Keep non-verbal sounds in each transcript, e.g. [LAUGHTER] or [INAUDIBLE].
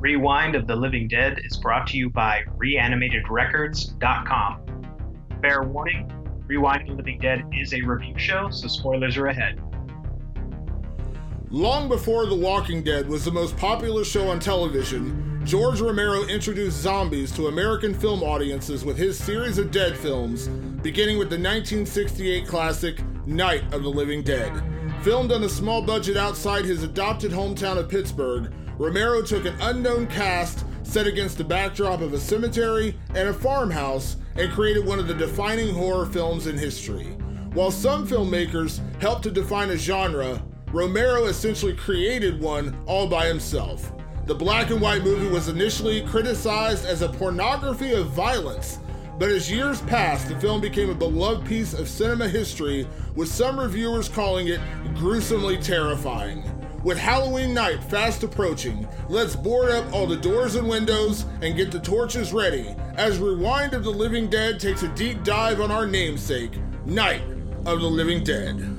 Rewind of the Living Dead is brought to you by reanimatedrecords.com. Fair warning Rewind of the Living Dead is a review show, so spoilers are ahead. Long before The Walking Dead was the most popular show on television, George Romero introduced zombies to American film audiences with his series of Dead films, beginning with the 1968 classic Night of the Living Dead. Filmed on a small budget outside his adopted hometown of Pittsburgh, Romero took an unknown cast set against the backdrop of a cemetery and a farmhouse and created one of the defining horror films in history. While some filmmakers helped to define a genre, Romero essentially created one all by himself. The black and white movie was initially criticized as a pornography of violence, but as years passed, the film became a beloved piece of cinema history, with some reviewers calling it gruesomely terrifying. With Halloween night fast approaching, let's board up all the doors and windows and get the torches ready as Rewind of the Living Dead takes a deep dive on our namesake, Night of the Living Dead.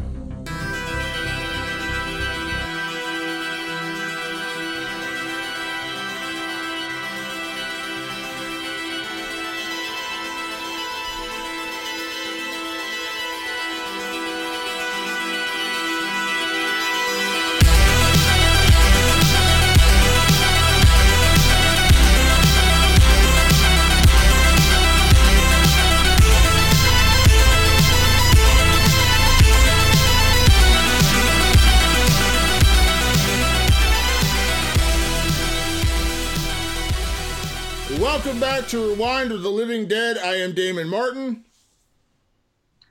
To Rewind of the Living Dead. I am Damon Martin.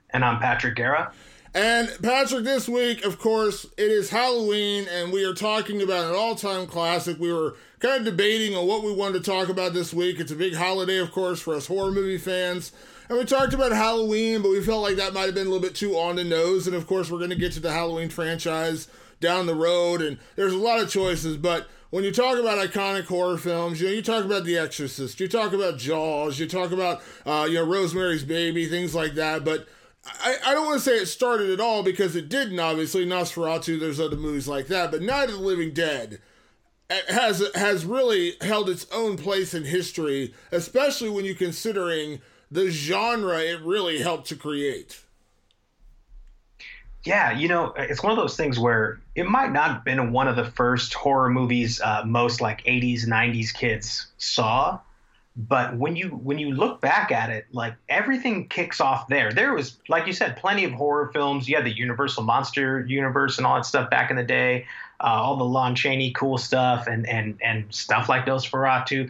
And I'm Patrick Guerra. And Patrick, this week, of course, it is Halloween, and we are talking about an all time classic. We were kind of debating on what we wanted to talk about this week. It's a big holiday, of course, for us horror movie fans. And we talked about Halloween, but we felt like that might have been a little bit too on the nose. And of course, we're going to get to the Halloween franchise down the road, and there's a lot of choices, but when you talk about iconic horror films, you know, you talk about The Exorcist, you talk about Jaws, you talk about, uh, you know, Rosemary's Baby, things like that. But I, I don't want to say it started at all because it didn't, obviously. Nosferatu, there's other movies like that. But Night of the Living Dead has, has really held its own place in history, especially when you're considering the genre it really helped to create. Yeah, you know, it's one of those things where it might not have been one of the first horror movies uh, most like 80s, 90s kids saw, but when you when you look back at it, like everything kicks off there. There was, like you said, plenty of horror films. You had the Universal Monster Universe and all that stuff back in the day, uh, all the Lon Chaney cool stuff and and and stuff like Nosferatu,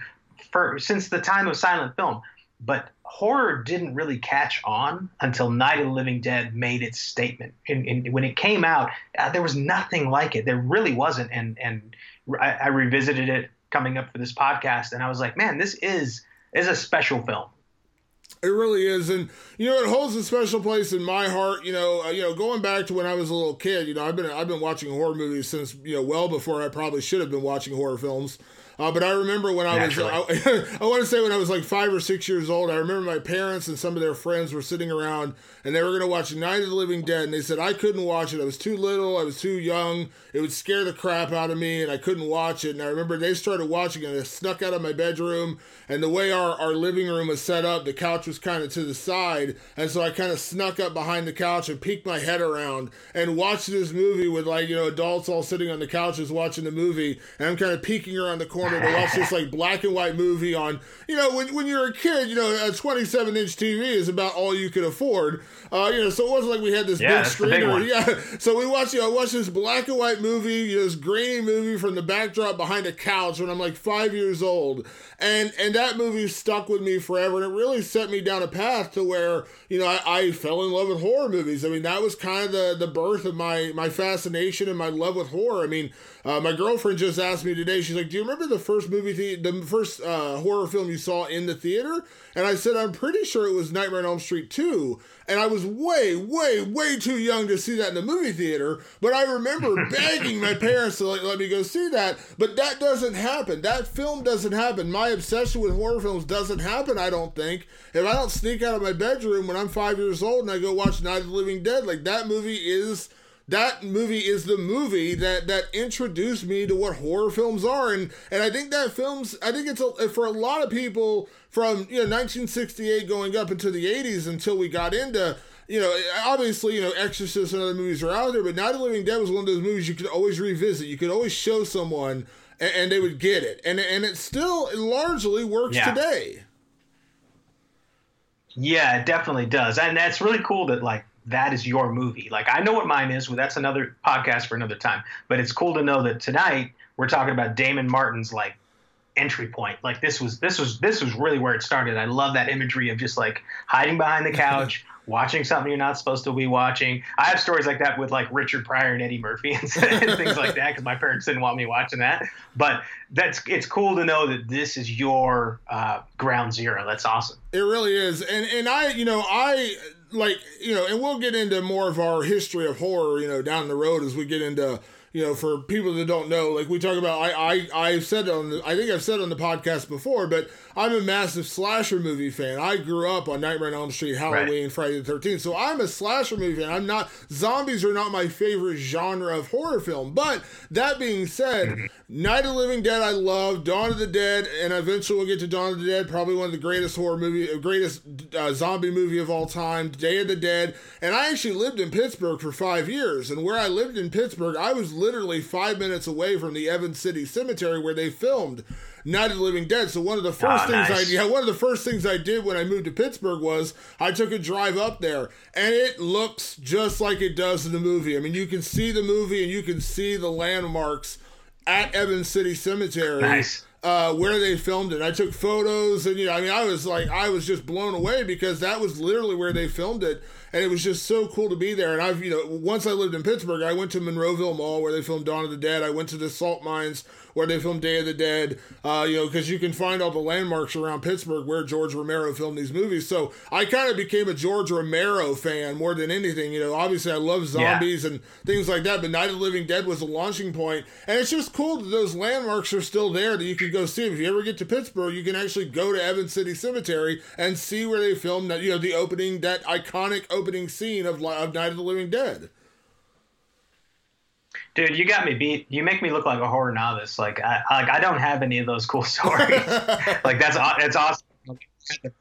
for since the time of silent film. But horror didn't really catch on until Night of the Living Dead made its statement. And, and when it came out, uh, there was nothing like it. There really wasn't. And and I, I, revisited it coming up for this podcast, and I was like, man, this is is a special film. It really is, and you know, it holds a special place in my heart. You know, uh, you know, going back to when I was a little kid, you know, I've been I've been watching horror movies since you know well before I probably should have been watching horror films. Uh, but I remember when I Naturally. was, I, [LAUGHS] I, want to say when I was like five or six years old, I remember my parents and some of their friends were sitting around and they were going to watch Night of the Living Dead. And they said I couldn't watch it. I was too little. I was too young. It would scare the crap out of me and I couldn't watch it. And I remember they started watching it and I snuck out of my bedroom. And the way our, our living room was set up, the couch was kind of to the side. And so I kind of snuck up behind the couch and peeked my head around and watched this movie with like, you know, adults all sitting on the couches watching the movie. And I'm kind of peeking around the corner to watch this like black and white movie on, you know, when, when you're a kid, you know, a 27 inch TV is about all you could afford. Uh, you know, so it wasn't like we had this yeah, big screen. [LAUGHS] Yeah. So we watched, you know, I watched this black and white movie, you know, this grainy movie from the backdrop behind a couch when I'm like five years old. And, and that movie stuck with me forever. And it really set me down a path to where, you know, I, I fell in love with horror movies. I mean, that was kind of the, the birth of my, my fascination and my love with horror. I mean, uh, my girlfriend just asked me today, she's like, do you remember the first movie movie, the, the first uh, horror film you saw in the theater? And I said, I'm pretty sure it was Nightmare on Elm Street 2. And I was way, way, way too young to see that in the movie theater. But I remember [LAUGHS] begging my parents to like, let me go see that. But that doesn't happen. That film doesn't happen. My obsession with horror films doesn't happen, I don't think. If I don't sneak out of my bedroom when I'm five years old and I go watch Night of the Living Dead, like that movie is that movie is the movie that that introduced me to what horror films are and and I think that films I think it's a, for a lot of people from you know 1968 going up into the 80s until we got into you know, obviously, you know, Exorcist and other movies are out there, but Night of the Living Dead was one of those movies you could always revisit. You could always show someone, and, and they would get it, and and it still largely works yeah. today. Yeah, it definitely does, and that's really cool that like that is your movie. Like I know what mine is. Well, that's another podcast for another time. But it's cool to know that tonight we're talking about Damon Martin's like entry point. Like this was this was this was really where it started. I love that imagery of just like hiding behind the couch, [LAUGHS] watching something you're not supposed to be watching. I have stories like that with like Richard Pryor and Eddie Murphy [LAUGHS] and, things like that because my parents didn't want me watching that. But that's it's cool to know that this is your uh, ground zero. That's awesome. It really is, and and I you know I like you know, and we'll get into more of our history of horror you know down the road as we get into you know, for people that don't know, like we talk about, I I I've said on the, I think I've said on the podcast before, but I'm a massive slasher movie fan. I grew up on Nightmare on Elm Street, Halloween, right. Friday the 13th, so I'm a slasher movie fan. I'm not zombies are not my favorite genre of horror film. But that being said, mm-hmm. Night of the Living Dead I love, Dawn of the Dead, and eventually we'll get to Dawn of the Dead, probably one of the greatest horror movie, greatest uh, zombie movie of all time, Day of the Dead, and I actually lived in Pittsburgh for five years, and where I lived in Pittsburgh, I was literally five minutes away from the Evan City Cemetery where they filmed Night of the Living Dead. So one of the first oh, things nice. I yeah, one of the first things I did when I moved to Pittsburgh was I took a drive up there, and it looks just like it does in the movie. I mean, you can see the movie and you can see the landmarks at Evan City Cemetery. Nice uh, where they filmed it. I took photos, and you know, I mean, I was like, I was just blown away because that was literally where they filmed it, and it was just so cool to be there. And I've, you know, once I lived in Pittsburgh, I went to Monroeville Mall where they filmed Dawn of the Dead. I went to the salt mines where they filmed Day of the Dead. Uh, you know, because you can find all the landmarks around Pittsburgh where George Romero filmed these movies. So I kind of became a George Romero fan more than anything. You know, obviously I love zombies yeah. and things like that, but Night of the Living Dead was a launching point. and it's just cool that those landmarks are still there that you can go see. If you ever get to Pittsburgh, you can actually go to Evans City Cemetery and see where they filmed that. You know, the opening, that iconic opening scene of, of Night of the Living Dead. Dude, you got me beat. You make me look like a horror novice. Like I like I don't have any of those cool [LAUGHS] stories. [LAUGHS] like that's that's awesome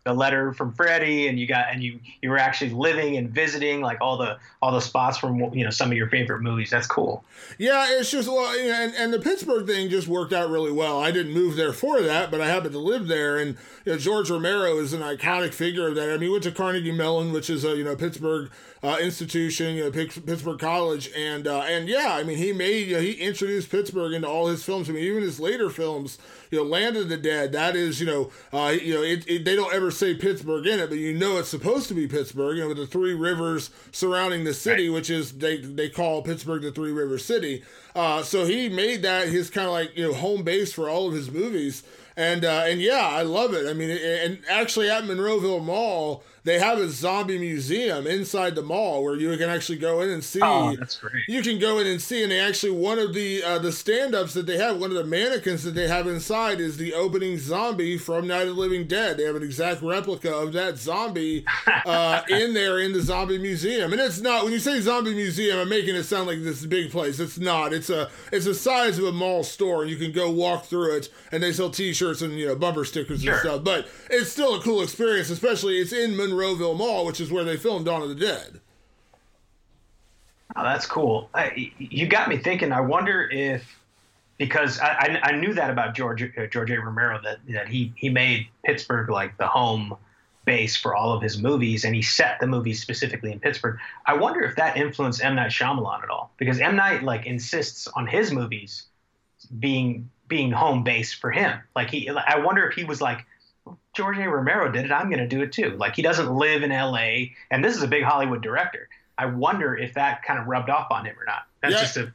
the letter from Freddie, and you got and you you were actually living and visiting like all the all the spots from you know some of your favorite movies. That's cool. Yeah, it's just well, and and the Pittsburgh thing just worked out really well. I didn't move there for that, but I happened to live there, and you know, George Romero is an iconic figure of that. I mean, he went to Carnegie Mellon, which is a you know Pittsburgh uh, institution, you know, Pittsburgh College, and uh, and yeah, I mean, he made you know, he introduced Pittsburgh into all his films. I mean, even his later films, you know, Land of the Dead. That is, you know, uh, you know, it, it, they don't ever say Pittsburgh in it, but you know it's supposed to be Pittsburgh. You know, with the three rivers surrounding the city, which is they they call Pittsburgh the Three River City. Uh, so he made that his kind of like you know home base for all of his movies and uh, and yeah, I love it. I mean, and actually at Monroeville Mall, they have a zombie museum inside the mall where you can actually go in and see. Oh, that's great. You can go in and see, and they actually one of the uh, the stand ups that they have, one of the mannequins that they have inside is the opening zombie from Night of the Living Dead. They have an exact replica of that zombie [LAUGHS] uh, in there in the zombie museum, and it's not when you say zombie museum, I'm making it sound like this big place. It's not. It's a it's the size of a mall store, and you can go walk through it, and they sell T-shirts and you know bumper stickers sure. and stuff. But it's still a cool experience, especially it's in. Monroeville Mall, which is where they filmed Dawn of the Dead. Oh, that's cool. I, you got me thinking. I wonder if because I, I, I knew that about George uh, George A. Romero that that he he made Pittsburgh like the home base for all of his movies, and he set the movies specifically in Pittsburgh. I wonder if that influenced M Night Shyamalan at all, because M Night like insists on his movies being being home base for him. Like he, I wonder if he was like, George A. Romero did it, I'm going to do it too. Like he doesn't live in L.A. and this is a big Hollywood director. I wonder if that kind of rubbed off on him or not. That's yeah. just a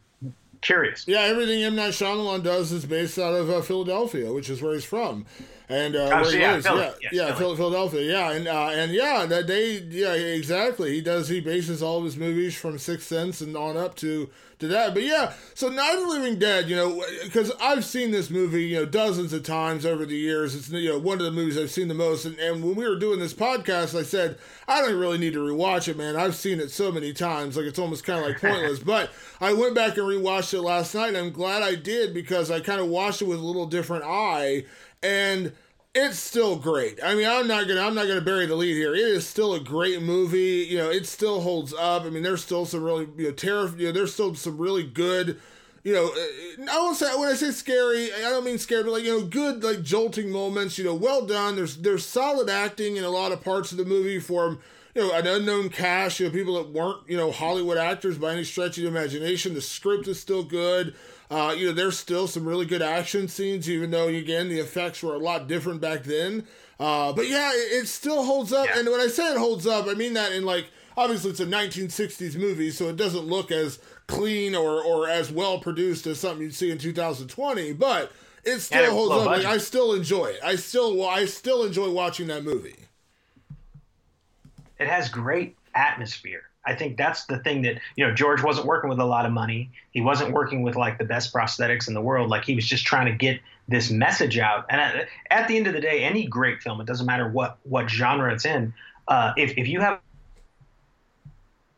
curious. Yeah, everything M Night Shyamalan does is based out of uh, Philadelphia, which is where he's from. And uh, oh, so yeah, yeah, yeah, yeah, Philadelphia, yeah, and uh, and yeah, that they, yeah, exactly. He does. He bases all of his movies from Sixth Sense and on up to to that. But yeah, so Night of the Living Dead, you know, because I've seen this movie, you know, dozens of times over the years. It's you know one of the movies I've seen the most. And, and when we were doing this podcast, I said I don't really need to rewatch it, man. I've seen it so many times, like it's almost kind of like pointless. [LAUGHS] but I went back and rewatched it last night, and I'm glad I did because I kind of watched it with a little different eye and it's still great. I mean, I'm not gonna I'm not gonna bury the lead here. It is still a great movie. You know, it still holds up. I mean, there's still some really you know terror. You know, there's still some really good. You know, uh, I won't say when I say scary, I don't mean scary, but like you know, good like jolting moments. You know, well done. There's there's solid acting in a lot of parts of the movie from you know an unknown cast. You know, people that weren't you know Hollywood actors by any stretch of the imagination. The script is still good. Uh, you know, there's still some really good action scenes, even though again the effects were a lot different back then. Uh, but yeah, it, it, still holds up. Yeah. And when I say it holds up, I mean that in like obviously it's a 1960s movie, so it doesn't look as clean or or as well produced as something you'd see in 2020. But it still holds up. Like, I still enjoy it. I still I still enjoy watching that movie. It has great atmosphere. I think that's the thing that you know George wasn't working with a lot of money. He wasn't working with like the best prosthetics in the world. Like he was just trying to get this message out. And at, at the end of the day, any great film, it doesn't matter what what genre it's in, uh, if if you have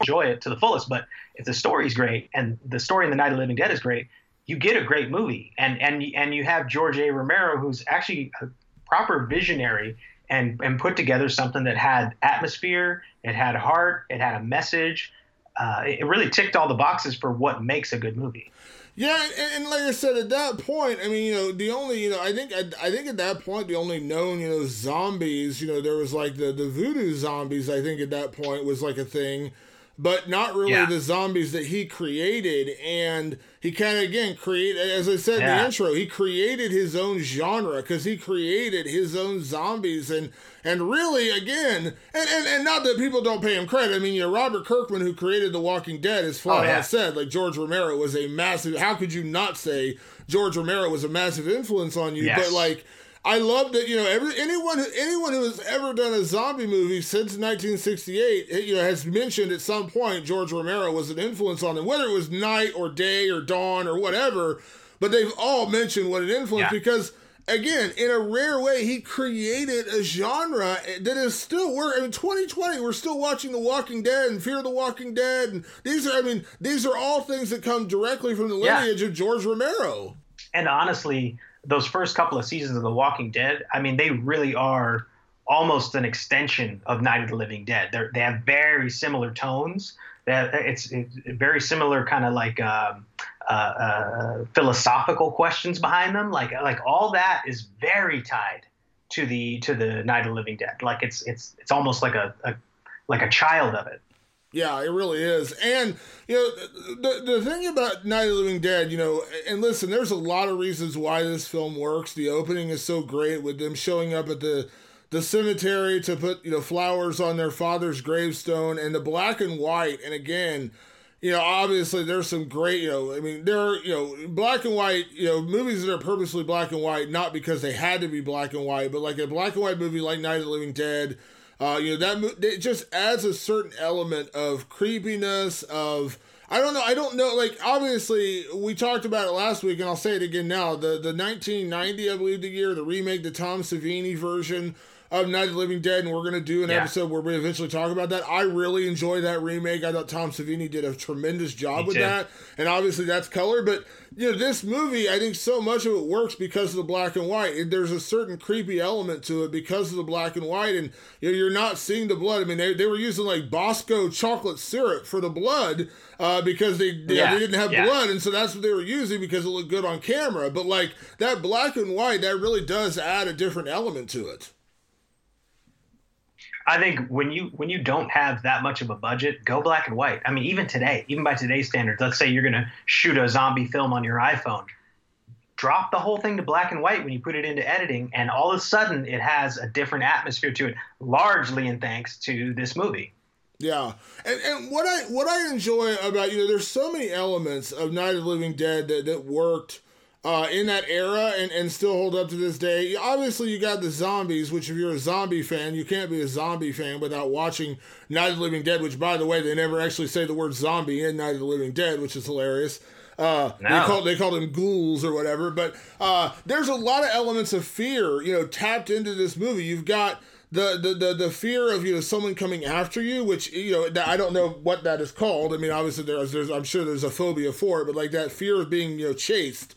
enjoy it to the fullest. But if the story's great and the story in The Night of Living Dead is great, you get a great movie. And and and you have George A. Romero, who's actually a proper visionary and and put together something that had atmosphere, it had heart, it had a message. Uh, it really ticked all the boxes for what makes a good movie. Yeah, and, and, like I said, at that point, I mean, you know, the only, you know, I think, I, I, think at that point, the only known, you know, zombies, you know, there was like the the voodoo zombies. I think at that point was like a thing but not really yeah. the zombies that he created. And he kind of again create, as I said yeah. in the intro, he created his own genre because he created his own zombies. And and really, again, and, and and not that people don't pay him credit. I mean, you know, Robert Kirkman, who created The Walking Dead, is flat oh, yeah. out said like George Romero was a massive. How could you not say George Romero was a massive influence on you? Yes. But like I love that you know every anyone anyone who has ever done a zombie movie since 1968 you know has mentioned at some point George Romero was an influence on them whether it was night or day or dawn or whatever but they've all mentioned what an influence yeah. because again in a rare way he created a genre that is still we're in 2020 we're still watching The Walking Dead and Fear the Walking Dead and these are I mean these are all things that come directly from the lineage yeah. of George Romero and honestly those first couple of seasons of The Walking Dead, I mean, they really are almost an extension of Night of the Living Dead. They're, they have very similar tones. That it's, it's, very similar, kind of like um, uh, uh, philosophical questions behind them. Like like all that is very tied to the to the Night of the Living Dead. Like it's it's it's almost like a, a like a child of it. Yeah, it really is. And, you know, the, the thing about Night of the Living Dead, you know, and listen, there's a lot of reasons why this film works. The opening is so great with them showing up at the the cemetery to put, you know, flowers on their father's gravestone and the black and white. And again, you know, obviously there's some great, you know, I mean, there are, you know, black and white, you know, movies that are purposely black and white, not because they had to be black and white, but like a black and white movie like Night of the Living Dead uh, you know that it just adds a certain element of creepiness of I don't know I don't know like obviously we talked about it last week and I'll say it again now. The the 1990 I believe the year the remake the Tom Savini version of Night of the Living Dead, and we're gonna do an yeah. episode where we eventually talk about that. I really enjoy that remake. I thought Tom Savini did a tremendous job Me with too. that, and obviously that's color. But you know, this movie, I think so much of it works because of the black and white. There's a certain creepy element to it because of the black and white, and you know, you're not seeing the blood. I mean, they, they were using like Bosco chocolate syrup for the blood uh, because they they, yeah. they didn't have yeah. blood, and so that's what they were using because it looked good on camera. But like that black and white, that really does add a different element to it. I think when you when you don't have that much of a budget, go black and white. I mean, even today, even by today's standards, let's say you're going to shoot a zombie film on your iPhone, drop the whole thing to black and white when you put it into editing, and all of a sudden it has a different atmosphere to it, largely in thanks to this movie. Yeah, and and what I what I enjoy about you know, there's so many elements of Night of the Living Dead that that worked uh, in that era and, and still hold up to this day. Obviously, you got the zombies, which if you're a zombie fan, you can't be a zombie fan without watching Night of the Living Dead, which, by the way, they never actually say the word zombie in Night of the Living Dead, which is hilarious. Uh, no. They call they call them ghouls or whatever, but uh, there's a lot of elements of fear, you know, tapped into this movie. You've got the, the the the fear of you know someone coming after you, which you know I don't know what that is called. I mean, obviously there's there's I'm sure there's a phobia for it, but like that fear of being you know chased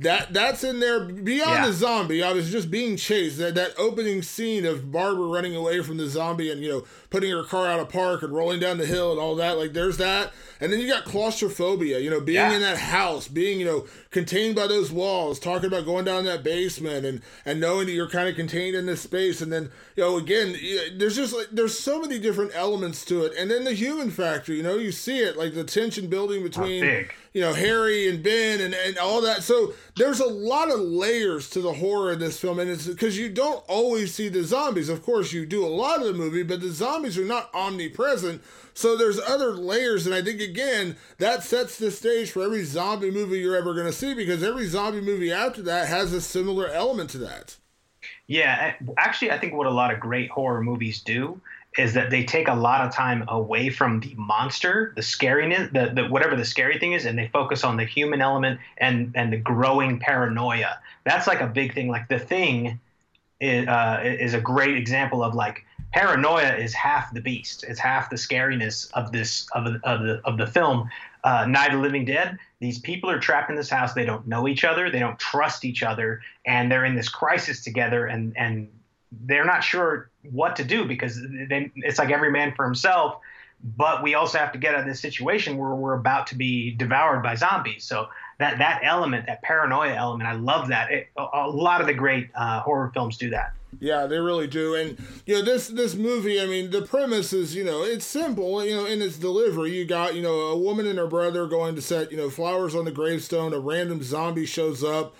that that's in there beyond yeah. the zombie. I was just being chased. That that opening scene of Barbara running away from the zombie and you know putting her car out of park and rolling down the hill and all that. Like there's that, and then you got claustrophobia. You know, being yeah. in that house, being you know contained by those walls, talking about going down that basement and and knowing that you're kind of contained in this space. And then you know again, there's just like there's so many different elements to it. And then the human factor. You know, you see it like the tension building between you know Harry and Ben and, and all that. So there's a lot of layers to the horror in this film, and it's because you don't always see the zombies. Of course, you do a lot of the movie, but the zombies are not omnipresent. So there's other layers, and I think again that sets the stage for every zombie movie you're ever going to see because every zombie movie after that has a similar element to that. Yeah, actually, I think what a lot of great horror movies do is that they take a lot of time away from the monster, the scariness, the, the whatever the scary thing is, and they focus on the human element and and the growing paranoia. That's like a big thing. Like the thing is, uh, is a great example of like paranoia is half the beast. It's half the scariness of this of, of the of the film. Uh, Night of the Living Dead. These people are trapped in this house. They don't know each other. They don't trust each other, and they're in this crisis together. And and they're not sure what to do because they, it's like every man for himself. But we also have to get out of this situation where we're about to be devoured by zombies. So that that element, that paranoia element, I love that. It, a, lot of the great uh, horror films do that. Yeah, they really do. And you know, this this movie, I mean, the premise is, you know, it's simple, you know, in its delivery. You got, you know, a woman and her brother going to set, you know, flowers on the gravestone, a random zombie shows up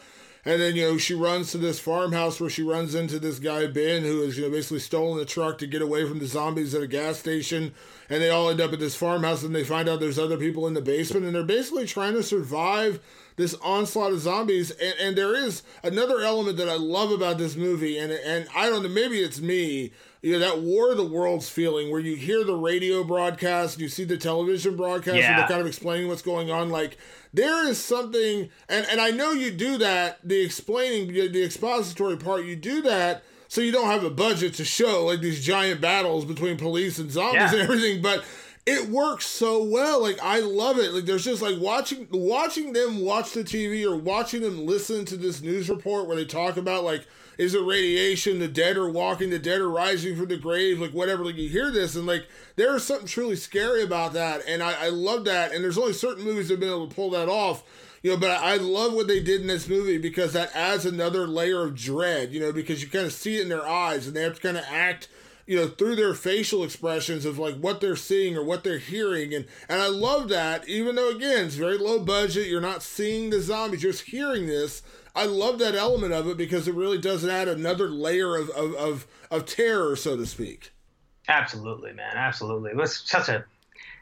and then, you know, she runs to this farmhouse where she runs into this guy, Ben, who has, you know, basically stolen the truck to get away from the zombies at a gas station. And they all end up at this farmhouse and they find out there's other people in the basement. And they're basically trying to survive this onslaught of zombies. And, and there is another element that I love about this movie. And, and I don't know, maybe it's me you know that war of the worlds feeling where you hear the radio broadcast you see the television broadcast yeah. and they're kind of explaining what's going on like there is something and and i know you do that the explaining the expository part you do that so you don't have a budget to show like these giant battles between police and zombies yeah. and everything but it works so well like i love it like there's just like watching watching them watch the tv or watching them listen to this news report where they talk about like is it radiation? The dead are walking, the dead are rising from the grave, like whatever. Like you hear this, and like there is something truly scary about that, and I, I love that. And there's only certain movies that have been able to pull that off, you know. But I, love what they did in this movie because that adds another layer of dread, you know, because you kind of see it in their eyes, and they have to kind of act you know through their facial expressions of like what they're seeing or what they're hearing and and I love that even though again it's very low budget you're not seeing the zombies you're just hearing this I love that element of it because it really does add another layer of, of, of, of terror, so to speak. Absolutely, man. Absolutely. It's such a,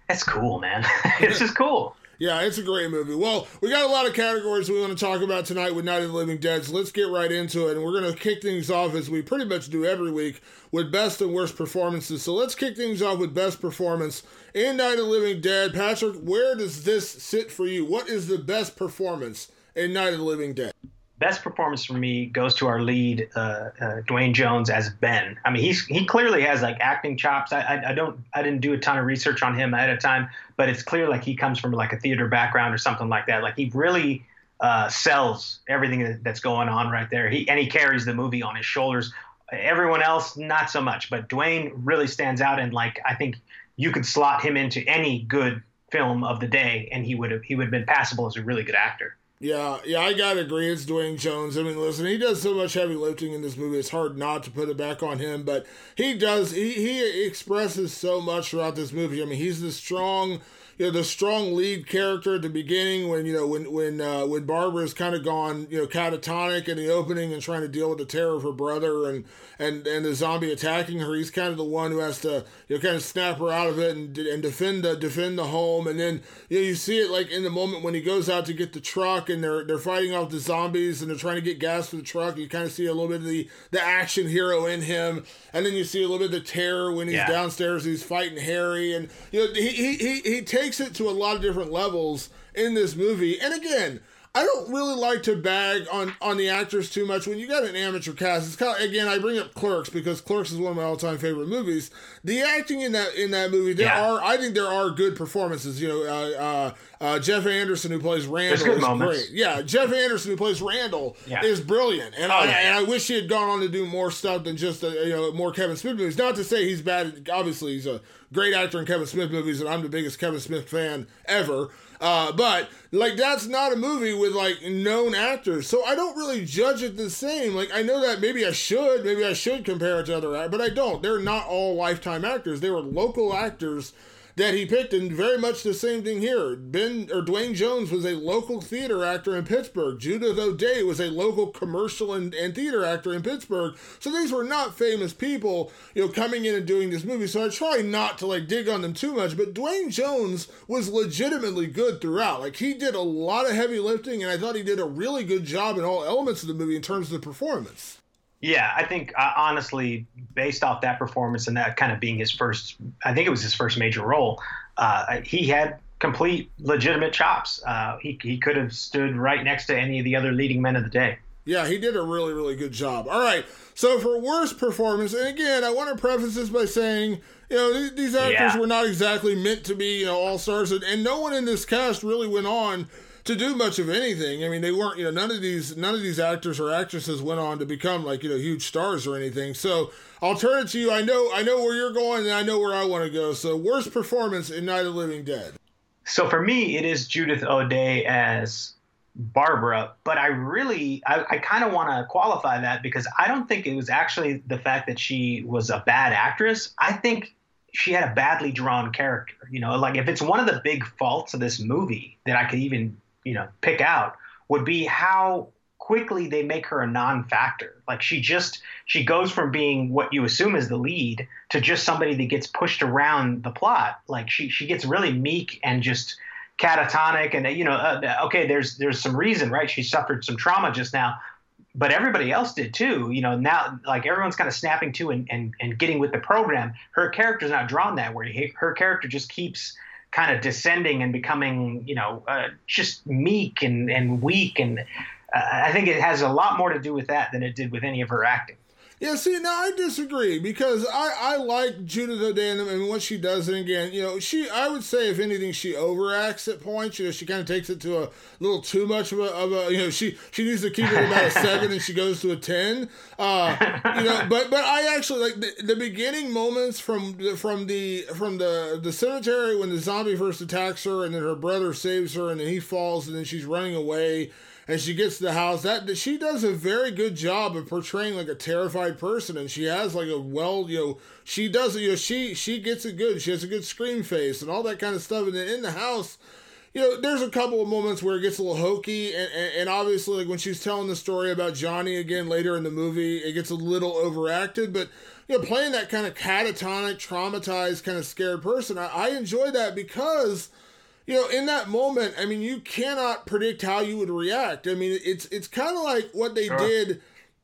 it's cool, man. [LAUGHS] it's just cool. Yeah, it's a great movie. Well, we got a lot of categories we want to talk about tonight with Night of the Living Dead, so let's get right into it. And we're going to kick things off as we pretty much do every week with best and worst performances. So let's kick things off with best performance in Night of the Living Dead. Patrick, where does this sit for you? What is the best performance in Night of the Living Dead? Best performance for me goes to our lead, uh, uh, Duane Jones as Ben. I mean, he's he clearly has like acting chops. I, I, I don't I didn't do a ton of research on him ahead of time, but it's clear like he comes from like a theater background or something like that. Like he really uh, sells everything that's going on right there. He and he carries the movie on his shoulders. Everyone else not so much, but Duane really stands out and like I think you could slot him into any good film of the day and he would have he would have been passable as a really good actor. Yeah, yeah, I gotta agree. It's Duane Jones. I mean, listen, he does so much heavy lifting in this movie. It's hard not to put it back on him, but he does. He he expresses so much throughout this movie. I mean, he's the strong, you know the strong lead character at the beginning when you know when when uh, when Barbara's kind of gone you know catatonic in the opening and trying to deal with the terror of her brother and and and the zombie attacking her. He's kind of the one who has to you know kind of snap her out of it and and defend the defend the home. And then you know you see it like in the moment when he goes out to get the truck and they're they're fighting off the zombies and they're trying to get gas for the truck. You kind of see a little bit of the the action hero in him, and then you see a little bit of the terror when he's yeah. downstairs. He's fighting Harry, and you know he he he, he takes it to a lot of different levels in this movie. And again, I don't really like to bag on on the actors too much. When you got an amateur cast, it's kind of again I bring up Clerks because Clerks is one of my all time favorite movies. The acting in that in that movie, there yeah. are I think there are good performances. You know, uh, uh, uh, Jeff Anderson who plays Randall is moments. great. Yeah, Jeff Anderson who plays Randall yeah. is brilliant, and oh, I yeah. and I wish he had gone on to do more stuff than just uh, you know more Kevin Smith movies. Not to say he's bad. Obviously, he's a great actor in Kevin Smith movies, and I'm the biggest Kevin Smith fan ever. Uh, but like that's not a movie with like known actors, so I don't really judge it the same. Like I know that maybe I should, maybe I should compare it to other, but I don't. They're not all lifetime actors. They were local actors that he picked, and very much the same thing here. Ben or Duane Jones was a local theater actor in Pittsburgh. Judith O'Dea was a local commercial and, and theater actor in Pittsburgh. So these were not famous people, you know, coming in and doing this movie. So I try not to like dig on them too much. But Duane Jones was legitimately good throughout. Like he did a lot of heavy lifting, and I thought he did a really good job in all elements of the movie in terms of the performance. Yeah, I think uh, honestly, based off that performance and that kind of being his first, I think it was his first major role. Uh, he had complete legitimate chops. Uh, he he could have stood right next to any of the other leading men of the day. Yeah, he did a really really good job. All right, so for worst performance, and again, I want to preface this by saying. You know, these, these actors yeah. were not exactly meant to be, you know, all stars, and, and no one in this cast really went on to do much of anything. I mean, they weren't, you know, none of these none of these actors or actresses went on to become like, you know, huge stars or anything. So I'll turn it to you. I know I know where you're going and I know where I want to go. So worst performance in Night of Living Dead. So for me, it is Judith O'Dea as Barbara, but I really, I, I kind of want to qualify that because I don't think it was actually the fact that she was a bad actress. I think she had a badly drawn character. You know, like if it's one of the big faults of this movie that I could even you know pick out would be how quickly they make her a non-factor. Like she just she goes from being what you assume is the lead to just somebody that gets pushed around the plot. Like she she gets really meek and just catatonic and you know uh, okay there's there's some reason right she suffered some trauma just now but everybody else did too you know now like everyone's kind of snapping to and, and, and getting with the program her character's not drawn that way her character just keeps kind of descending and becoming, you know, uh, just meek and, and weak. And uh, I think it has a lot more to do with that than it did with any of her acting. Yeah, see, now I disagree because I, I like Judith O'Dea and what she does. And again, you know, she, I would say, if anything, she overacts at points. You know, she kind of takes it to a little too much of a, of a you know, she, she needs to keep it about a seven and she goes to a 10. Uh, you know, but, but I actually like the, the beginning moments from the, from the, from the, the cemetery when the zombie first attacks her and then her brother saves her and then he falls and then she's running away and she gets to the house that she does a very good job of portraying like a terrified person and she has like a well you know she does it you know she she gets it good. She has a good scream face and all that kind of stuff and then in the house you know there's a couple of moments where it gets a little hokey and, and, and obviously like when she's telling the story about johnny again later in the movie it gets a little overacted but you know playing that kind of catatonic traumatized kind of scared person I, I enjoy that because you know, in that moment, I mean, you cannot predict how you would react. I mean, it's it's kind of like what they sure. did.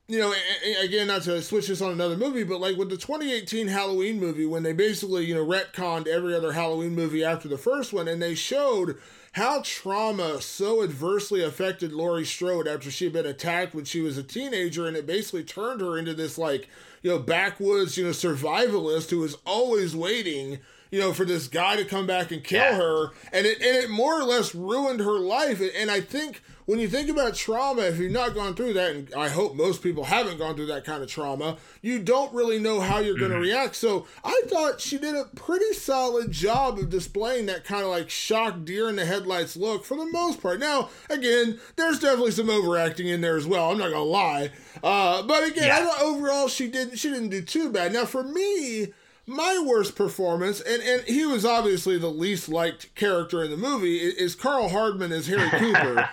You know, again, not to switch this on another movie, but like with the 2018 Halloween movie, when they basically, you know, retconned every other Halloween movie after the first one, and they showed how trauma so adversely affected Laurie Strode after she had been attacked when she was a teenager, and it basically turned her into this like, you know, backwoods, you know, survivalist who was always waiting you know, for this guy to come back and kill yeah. her, and it and it more or less ruined her life. And I think when you think about trauma, if you've not gone through that, and I hope most people haven't gone through that kind of trauma, you don't really know how you're going to mm-hmm. react. So I thought she did a pretty solid job of displaying that kind of like shocked deer in the headlights look for the most part. Now, again, there's definitely some overacting in there as well. I'm not gonna lie, uh, but again, yeah. I thought overall she didn't she didn't do too bad. Now for me my worst performance, and, and he was obviously the least liked character in the movie, is Karl Hardman as Harry [LAUGHS] Cooper.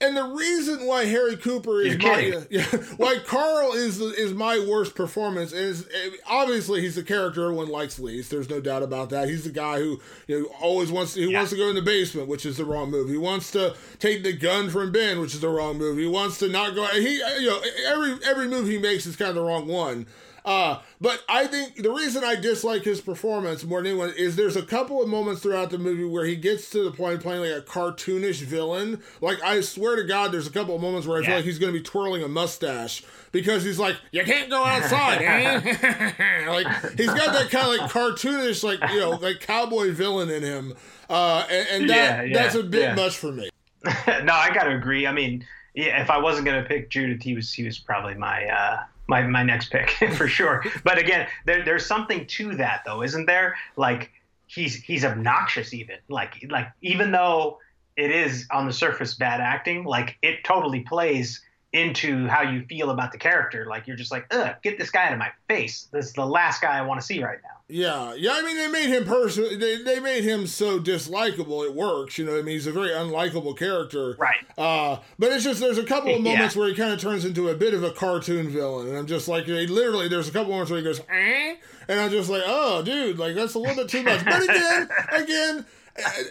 And the reason why Harry Cooper is my [LAUGHS] yeah, why Karl is is my worst performance is eh, obviously he's the character everyone likes least. There's no doubt about that. He's the guy who you know always wants to, he Yeah. wants to go in the basement, which is the wrong move. He wants to take the gun from Ben, which is the wrong move. He wants to not go. He you know every every move he makes is kind of the wrong one. Uh, but I think the reason I dislike his performance more than anyone is there's a couple of moments throughout the movie where he gets to the point of playing like a cartoonish villain. Like I swear to God, there's a couple of moments where I feel like he's going to be twirling a mustache because he's like, "You can't go outside," eh?" [LAUGHS] like he's got that kind of like cartoonish, like you know, like cowboy villain in him. Uh, and, and that Yeah, yeah, that's a bit yeah. much for me. [LAUGHS] no, I gotta agree. I mean, yeah, if I wasn't gonna pick Judith, he was he was probably my uh, my my next pick [LAUGHS] for sure. But again, there there's something to that though, isn't there? Like he's he's obnoxious even. Like like even though it is on the surface bad acting, like it totally plays into how you feel about the character. Like you're just like, ugh, get this guy out of my face. This is the last guy I want to see right now. Yeah, yeah. I mean, they made him person. They, they made him so dislikable. It works. You know, I mean, he's a very unlikable character. Right. Uh, but it's just there's a couple of [LAUGHS] Yeah. moments where he kind of turns into a bit of a cartoon villain, and I'm just like, he literally, there's a couple moments where he goes, eh? and I'm just like, oh, dude, like that's a little bit too much. But again, [LAUGHS] again.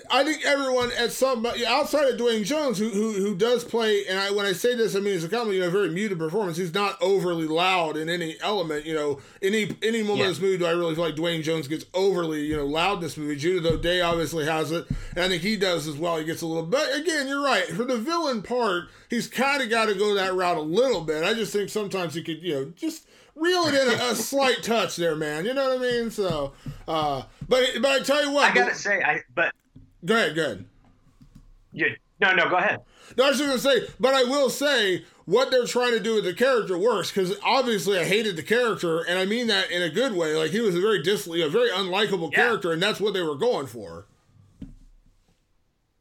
I think everyone at some outside of Duane Jones, who who, who does play, and I, when I say this, I mean it's a comedy, you know, very muted performance. He's not overly loud in any element. You know, any any moment Yeah. of this movie, do I really feel like Duane Jones gets overly you know loud in this movie? Judith O'Dea obviously has it, and I think he does as well. He gets a little, but again, you're right. For the villain part, he's kind of got to go that route a little bit. I just think sometimes he could, you know, just reel it in a, a slight touch there, man. You know what I mean? So, uh, but but I tell you what, I gotta say, I but go ahead, go ahead. you, no no go ahead. No, I was just gonna say, but I will say what they're trying to do with the character works because obviously I hated the character, and I mean that in a good way. Like he was a very dis, a very unlikable Yeah. character, and that's what they were going for.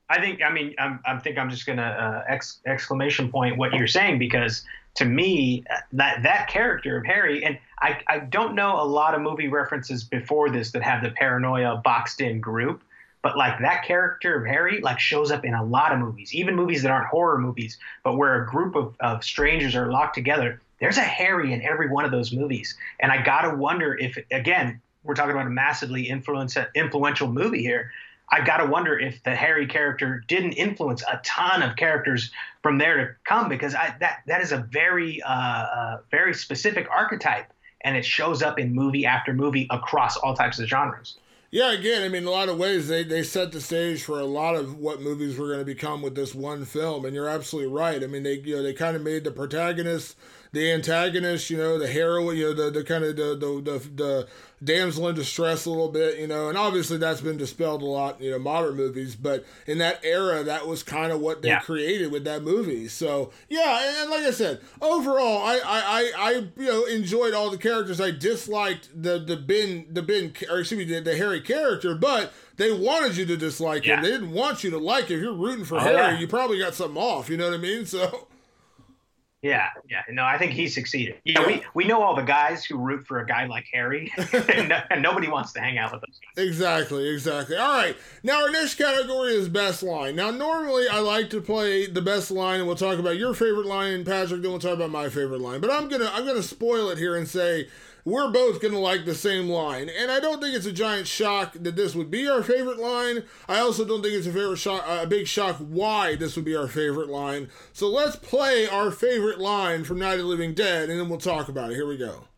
I think I mean I'm, I think I'm just gonna uh, ex, exclamation point what you're saying because to me that that character of Harry and I I don't know a lot of movie references before this that have the paranoia boxed in group but like that character of Harry like shows up in a lot of movies even movies that aren't horror movies but where a group of, of strangers are locked together there's a Harry in every one of those movies. And I gotta wonder if again we're talking about a massively influential movie here I got to wonder if the Harry character didn't influence a ton of characters from there to come because I, that that is a very uh, uh, very specific archetype and it shows up in movie after movie across all types of genres. Yeah, again, I mean, in a lot of ways, they, they set the stage for a lot of what movies were going to become with this one film, and you're absolutely right. I mean, they you know they kind of made the protagonist, the antagonist, you know, the heroine, you know, the, the kind of the, the the the damsel in distress a little bit, you know, and obviously that's been dispelled a lot, you know, modern movies, but in that era, that was kind of what they Yeah. created with that movie. So yeah, and, like I said, overall, I, I I I you know enjoyed all the characters. I disliked the the Ben the Ben or excuse me the, the Harry character, but they wanted you to dislike him. They didn't want you to like him. If you're rooting for Oh, Harry, yeah. you probably got something off. You know what I mean? [LAUGHS] So Yeah, yeah. No, I think he succeeded. Yeah, we, we know all the guys who root for a guy like Harry, [LAUGHS] and, no- and nobody wants to hang out with those guys. Exactly, exactly. All right. Now our next category is best line. Now normally I like to play the best line and we'll talk about your favorite line, and Patrick, then we'll talk about my favorite line. But I'm gonna I'm gonna spoil it here and say we're both gonna like the same line. And I don't think it's a giant shock that this would be our favorite line. I also don't think it's a favorite shock a big shock why this would be our favorite line. So let's play our favorite line from Night of the Living Dead and then we'll talk about it. Here we go.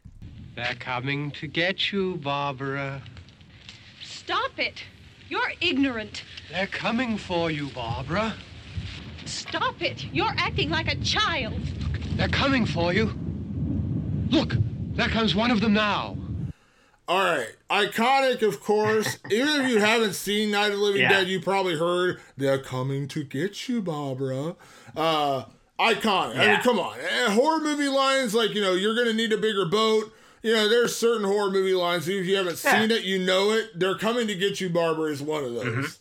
They're coming to get you, Barbara. Stop it. You're ignorant. They're coming for you, Barbara. Stop it. You're acting like a child. They're coming for you. Look, there comes one of them now. All right, iconic, of course. [LAUGHS] Even if you haven't seen Night of the Living Yeah. Dead, you probably heard "They're coming to get you, Barbara." Uh, iconic. I mean, come on, Eh, horror movie lines like you know you're gonna need a bigger boat. You know, there's certain horror movie lines. If you haven't Yeah. seen it, you know it. They're coming to get you, Barbara. Is one of those.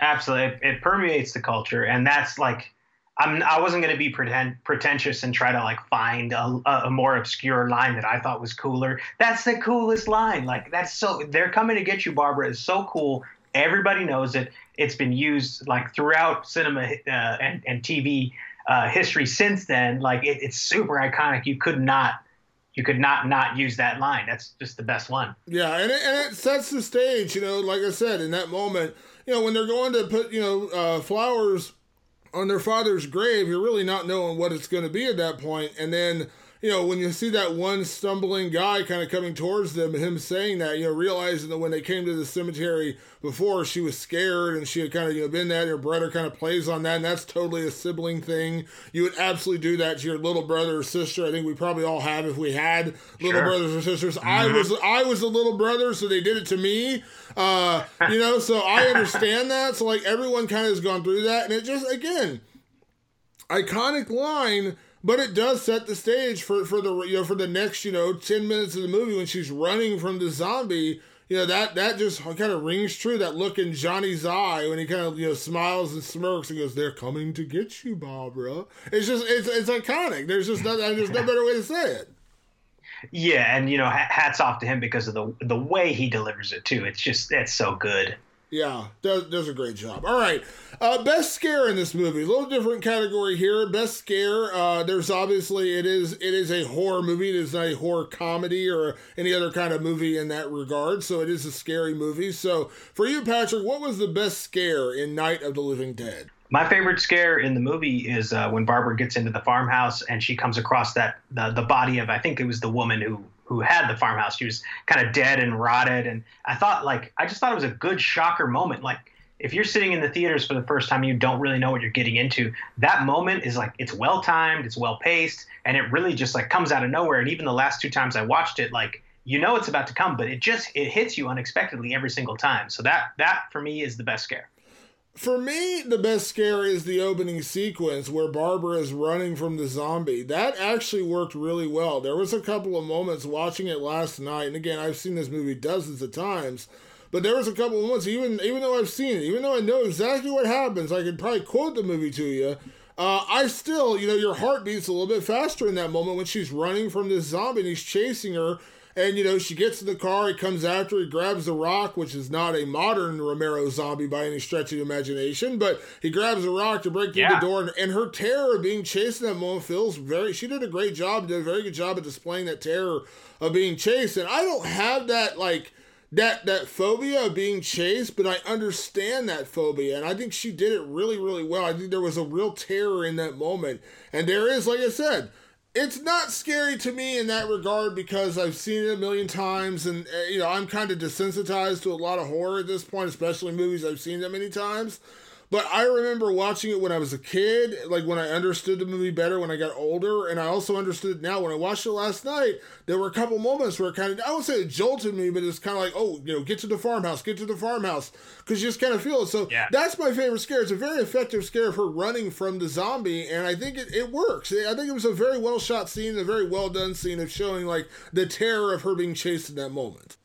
Absolutely, it, it permeates the culture, and that's like I'm I wasn't going to be pretend, pretentious and try to like find a, a more obscure line that I thought was cooler. That's the coolest line. Like that's so they're coming to get you, Barbara. is so cool. Everybody knows it. It's been used like throughout cinema uh, and, and TV uh, history since then. Like it, it's super iconic. You could not you could not not use that line. That's just the best one. Yeah, and it, and it sets the stage. You know, like I said, in that moment, you know, when they're going to put you know uh, flowers on their father's grave, you're really not knowing what it's going to be at that point, and then you know, when you see that one stumbling guy kind of coming towards them and him saying that, you know, realizing that when they came to the cemetery before, she was scared and she had kind of, you know, been that. Her brother kind of plays on that, and that's totally a sibling thing. You would absolutely do that to your little brother or sister. I think we probably all have if we had little sure. brothers or sisters. Mm-hmm. I was I was a little brother, so they did it to me. Uh, you know, so I understand that. So like everyone kind of has gone through that, and it just again, iconic line but it does set the stage for, for the you know for the next you know 10 minutes of the movie when she's running from the zombie. You know that that just kind of rings true that look in johnny's eye when he kind of you know smiles and smirks and goes they're coming to get you barbara. It's just it's, it's iconic. There's just no, there's no better way to say it. Yeah and you know hats off to him because of the the way he delivers it too. It's just it's so good yeah, does does a great job. All right, uh, best scare in this movie. A little different category here. Best scare. Uh, there's obviously it is it is a horror movie. It is not a horror comedy or any other kind of movie in that regard. So it is a scary movie. So for you, Patrick, what was the best scare in Night of the Living Dead? My favorite scare in the movie is uh, when Barbara gets into the farmhouse and she comes across that the, the body of I think it was the woman who who had the farmhouse. She was kind of dead and rotted, and I thought like I just thought it was a good shocker moment. Like if you're sitting in the theaters for the first time, you don't really know what you're getting into. That moment is like it's well timed, it's well paced, and it really just like comes out of nowhere. And even the last two times I watched it, like you know it's about to come, but it just it hits you unexpectedly every single time. So that that for me is the best scare. For me, the best scare is the opening sequence where Barbara is running from the zombie. That actually worked really well. There was a couple of moments watching it last night, and again, I've seen this movie dozens of times, but there was a couple of moments, even even though I've seen it, even though I know exactly what happens, I could probably quote the movie to you. Uh, I still, you know, your heart beats a little bit faster in that moment when she's running from this zombie and he's chasing her and, you know, she gets in the car, he comes after, he grabs the rock, which is not a modern Romero zombie by any stretch of the imagination, but he grabs a rock to break through yeah. the door. And, and, her terror of being chased in that moment feels very, she did a great job, did a very good job of displaying that terror of being chased. And I don't have that, like, that that phobia of being chased, but I understand that phobia, and I think she did it really, really well. I think there was a real terror in that moment, and there is, like I said, it's not scary to me in that regard because I've seen it a million times, and uh, you know I'm kind of desensitized to a lot of horror at this point, especially movies I've seen that many times. But I remember watching it when I was a kid, like when I understood the movie better when I got older, and I also understood it now when I watched it last night. There were a couple moments where it kind of, I would say it jolted me, but it's kind of like, oh, you know, get to the farmhouse, get to the farmhouse, because you just kind of feel it. So yeah. that's my favorite scare. It's a very effective scare of her running from the zombie, and I think it, it works. I think it was a very well shot scene, a very well done scene of showing like the terror of her being chased in that moment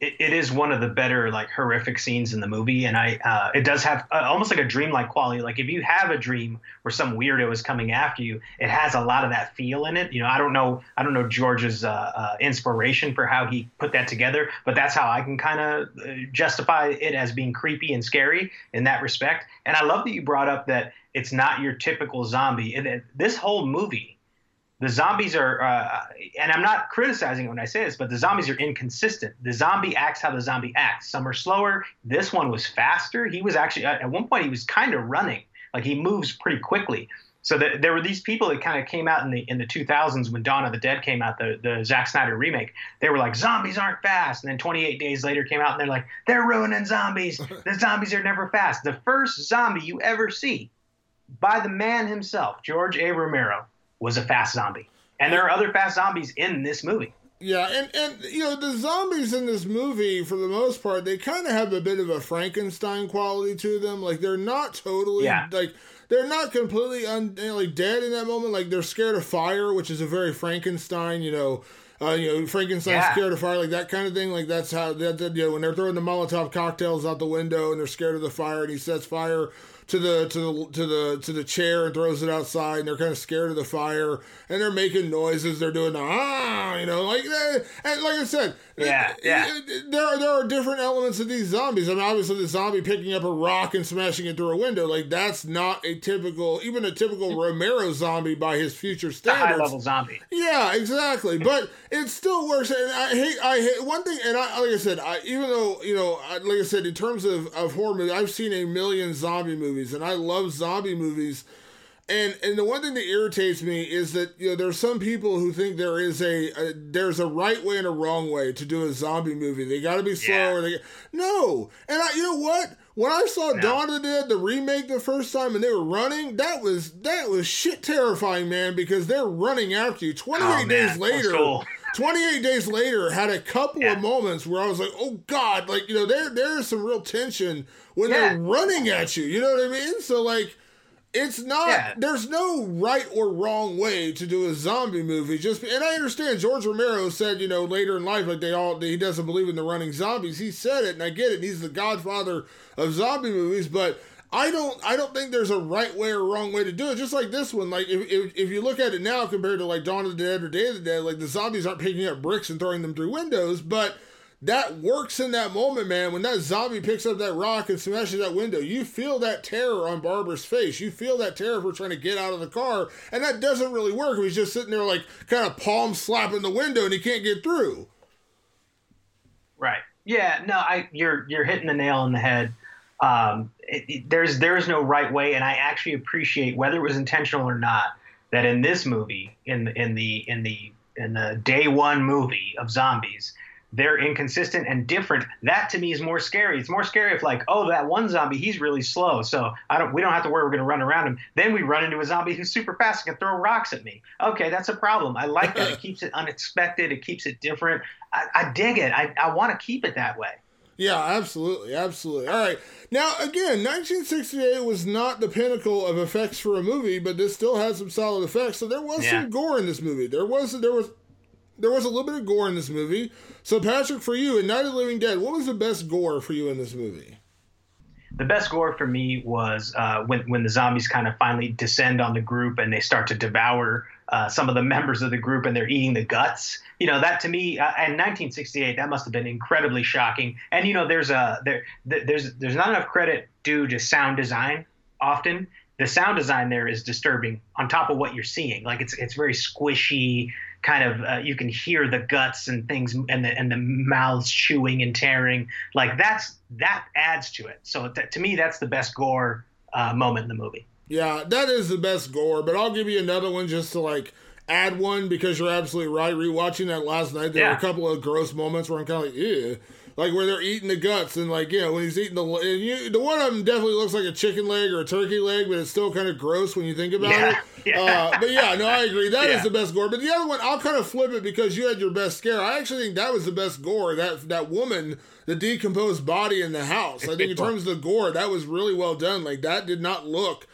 it, it is one of the better like horrific scenes in the movie and i uh, it does have uh, almost like a dreamlike quality. Like if you have a dream where some weirdo is coming after you it has a lot of that feel in it. You know i don't know i don't know george's uh, uh inspiration for how he put that together but that's how i can kind of uh, justify it as being creepy and scary in that respect. And i love that you brought up that it's not your typical zombie. It, this whole movie the zombies are, uh, and I'm not criticizing it when I say this, but the zombies are inconsistent. The zombie acts how the zombie acts. Some are slower. This one was faster. He was actually, at one point, he was kind of running. Like he moves pretty quickly. So the, there were these people that kind of came out in the in the 2000s when Dawn of the Dead came out, the the Zack Snyder remake. They were like zombies aren't fast, and then 28 days later came out and they're like they're ruining zombies. [LAUGHS] the zombies are never fast. The first zombie you ever see by the man himself, George A. Romero, was a fast zombie. And there are other fast zombies in this movie. Yeah, and, and you know, the zombies in this movie, for the most part, they kind of have a bit of a Frankenstein quality to them. Like, they're not totally, yeah. like, they're not completely un, like dead in that moment. Like, they're scared of fire, which is a very Frankenstein, you know, uh, you know, Frankenstein yeah. scared of fire, like that kind of thing. Like that's how that, that, you know when they're throwing the Molotov cocktails out the window and they're scared of the fire, and he sets fire to the to the to the to the chair and throws it outside, and they're kind of scared of the fire, and they're making noises. They're doing the ah, you know, like eh, and like I said, yeah, [LAUGHS] yeah. There there are different elements of these zombies. I mean, obviously the zombie picking up a rock and smashing it through a window, like that's not a typical, even a typical Romero zombie by his future standards. high level zombie. Yeah, exactly. but it still works. And I hate, I hate one thing. And I, like I said, I even though you know, like I said, in terms of of horror movies, I've seen a million zombie movies, and I love zombie movies. And and the one thing that irritates me is that you know there are some people who think there is a, a there's a right way and a wrong way to do a zombie movie. They got to be slow yeah. they no. And I you know what when I saw no. Dawn of the Dead the remake the first time and they were running that was that was shit terrifying man because they're running after you. Twenty eight oh, days later. Cool. 28 days later had a couple yeah. of moments where I was like, oh God, like, you know, there there is some real tension when yeah. they're running at you. You know what I mean? So like it's not yeah. there's no right or wrong way to do a zombie movie just and i understand george romero said you know later in life like they all he doesn't believe in the running zombies he said it and i get it he's the godfather of zombie movies but I don't I don't think there's a right way or wrong way to do it. Just like this one, like if, if, if you look at it now compared to like Dawn of the Dead or Day of the Dead, like the zombies aren't picking up bricks and throwing them through windows, but that works in that moment, man. When that zombie picks up that rock and smashes that window, you feel that terror on Barbara's face. You feel that terror for trying to get out of the car, and that doesn't really work. He's just sitting there like kind of palm slapping the window, and he can't get through. Right. Yeah. No. I. You're you're hitting the nail on the head um, it, it, there's there is no right way, and I actually appreciate whether it was intentional or not that in this movie, in in the in the in the day one movie of zombies, they're inconsistent and different. That to me is more scary. It's more scary if like, oh, that one zombie, he's really slow, so I don't we don't have to worry we're gonna run around him. Then we run into a zombie who's super fast and can throw rocks at me. Okay, that's a problem. I like that. it keeps it unexpected. It keeps it different. I, I dig it. I, I want to keep it that way. Yeah, absolutely, absolutely. All right, now again, 1968 was not the pinnacle of effects for a movie, but this still had some solid effects. So there was yeah. some gore in this movie. There was there was there was a little bit of gore in this movie. So Patrick, for you in Night of the Living Dead, what was the best gore for you in this movie? The best gore for me was uh, when when the zombies kind of finally descend on the group and they start to devour uh, some of the [LAUGHS] members of the group and they're eating the guts. You know that to me, uh, in 1968, that must have been incredibly shocking. And you know, there's a there there's there's not enough credit due to sound design. Often, the sound design there is disturbing. On top of what you're seeing, like it's it's very squishy. Kind of, uh, you can hear the guts and things, and the and the mouths chewing and tearing. Like that's that adds to it. So th- to me, that's the best gore uh, moment in the movie. Yeah, that is the best gore, but I'll give you another one just to like add one because you're absolutely right. Rewatching that last night, there yeah. were a couple of gross moments where I'm kind of like, yeah. Like where they're eating the guts and like you know when he's eating the and you, the one of them definitely looks like a chicken leg or a turkey leg, but it's still kind of gross when you think about yeah, it. Yeah. Uh, but yeah, no, I agree. That yeah. is the best gore. But the other one, I'll kind of flip it because you had your best scare. I actually think that was the best gore. That that woman, the decomposed body in the house. I think in [LAUGHS] terms of the gore, that was really well done. Like that did not look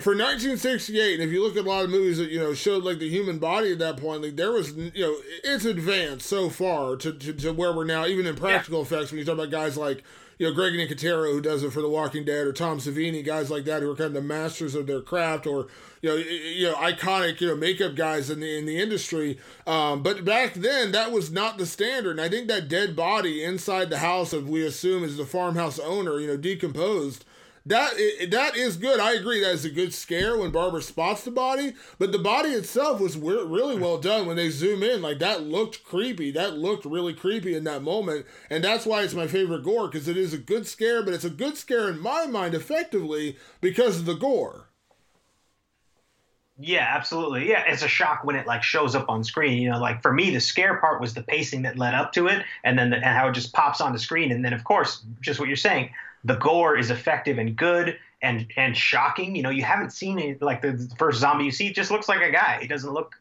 for 1968, and if you look at a lot of movies that you know showed like the human body at that point, like there was you know it's advanced so far to, to, to where we're now, even in practical yeah. effects. When you talk about guys like you know Greg Nicotero who does it for The Walking Dead, or Tom Savini, guys like that who are kind of the masters of their craft, or you know you know iconic you know makeup guys in the in the industry. Um, but back then that was not the standard, and I think that dead body inside the house of we assume is the farmhouse owner, you know, decomposed that that is good. I agree. That is a good scare when Barbara spots the body, but the body itself was really well done when they zoom in. Like that looked creepy. That looked really creepy in that moment, and that's why it's my favorite gore because it is a good scare, but it's a good scare in my mind, effectively because of the gore. Yeah, absolutely. Yeah, it's a shock when it like shows up on screen. You know, like for me, the scare part was the pacing that led up to it, and then the, and how it just pops on the screen, and then of course, just what you're saying the gore is effective and good and and shocking. You know, you haven't seen it like the first zombie you see just looks like a guy. He doesn't look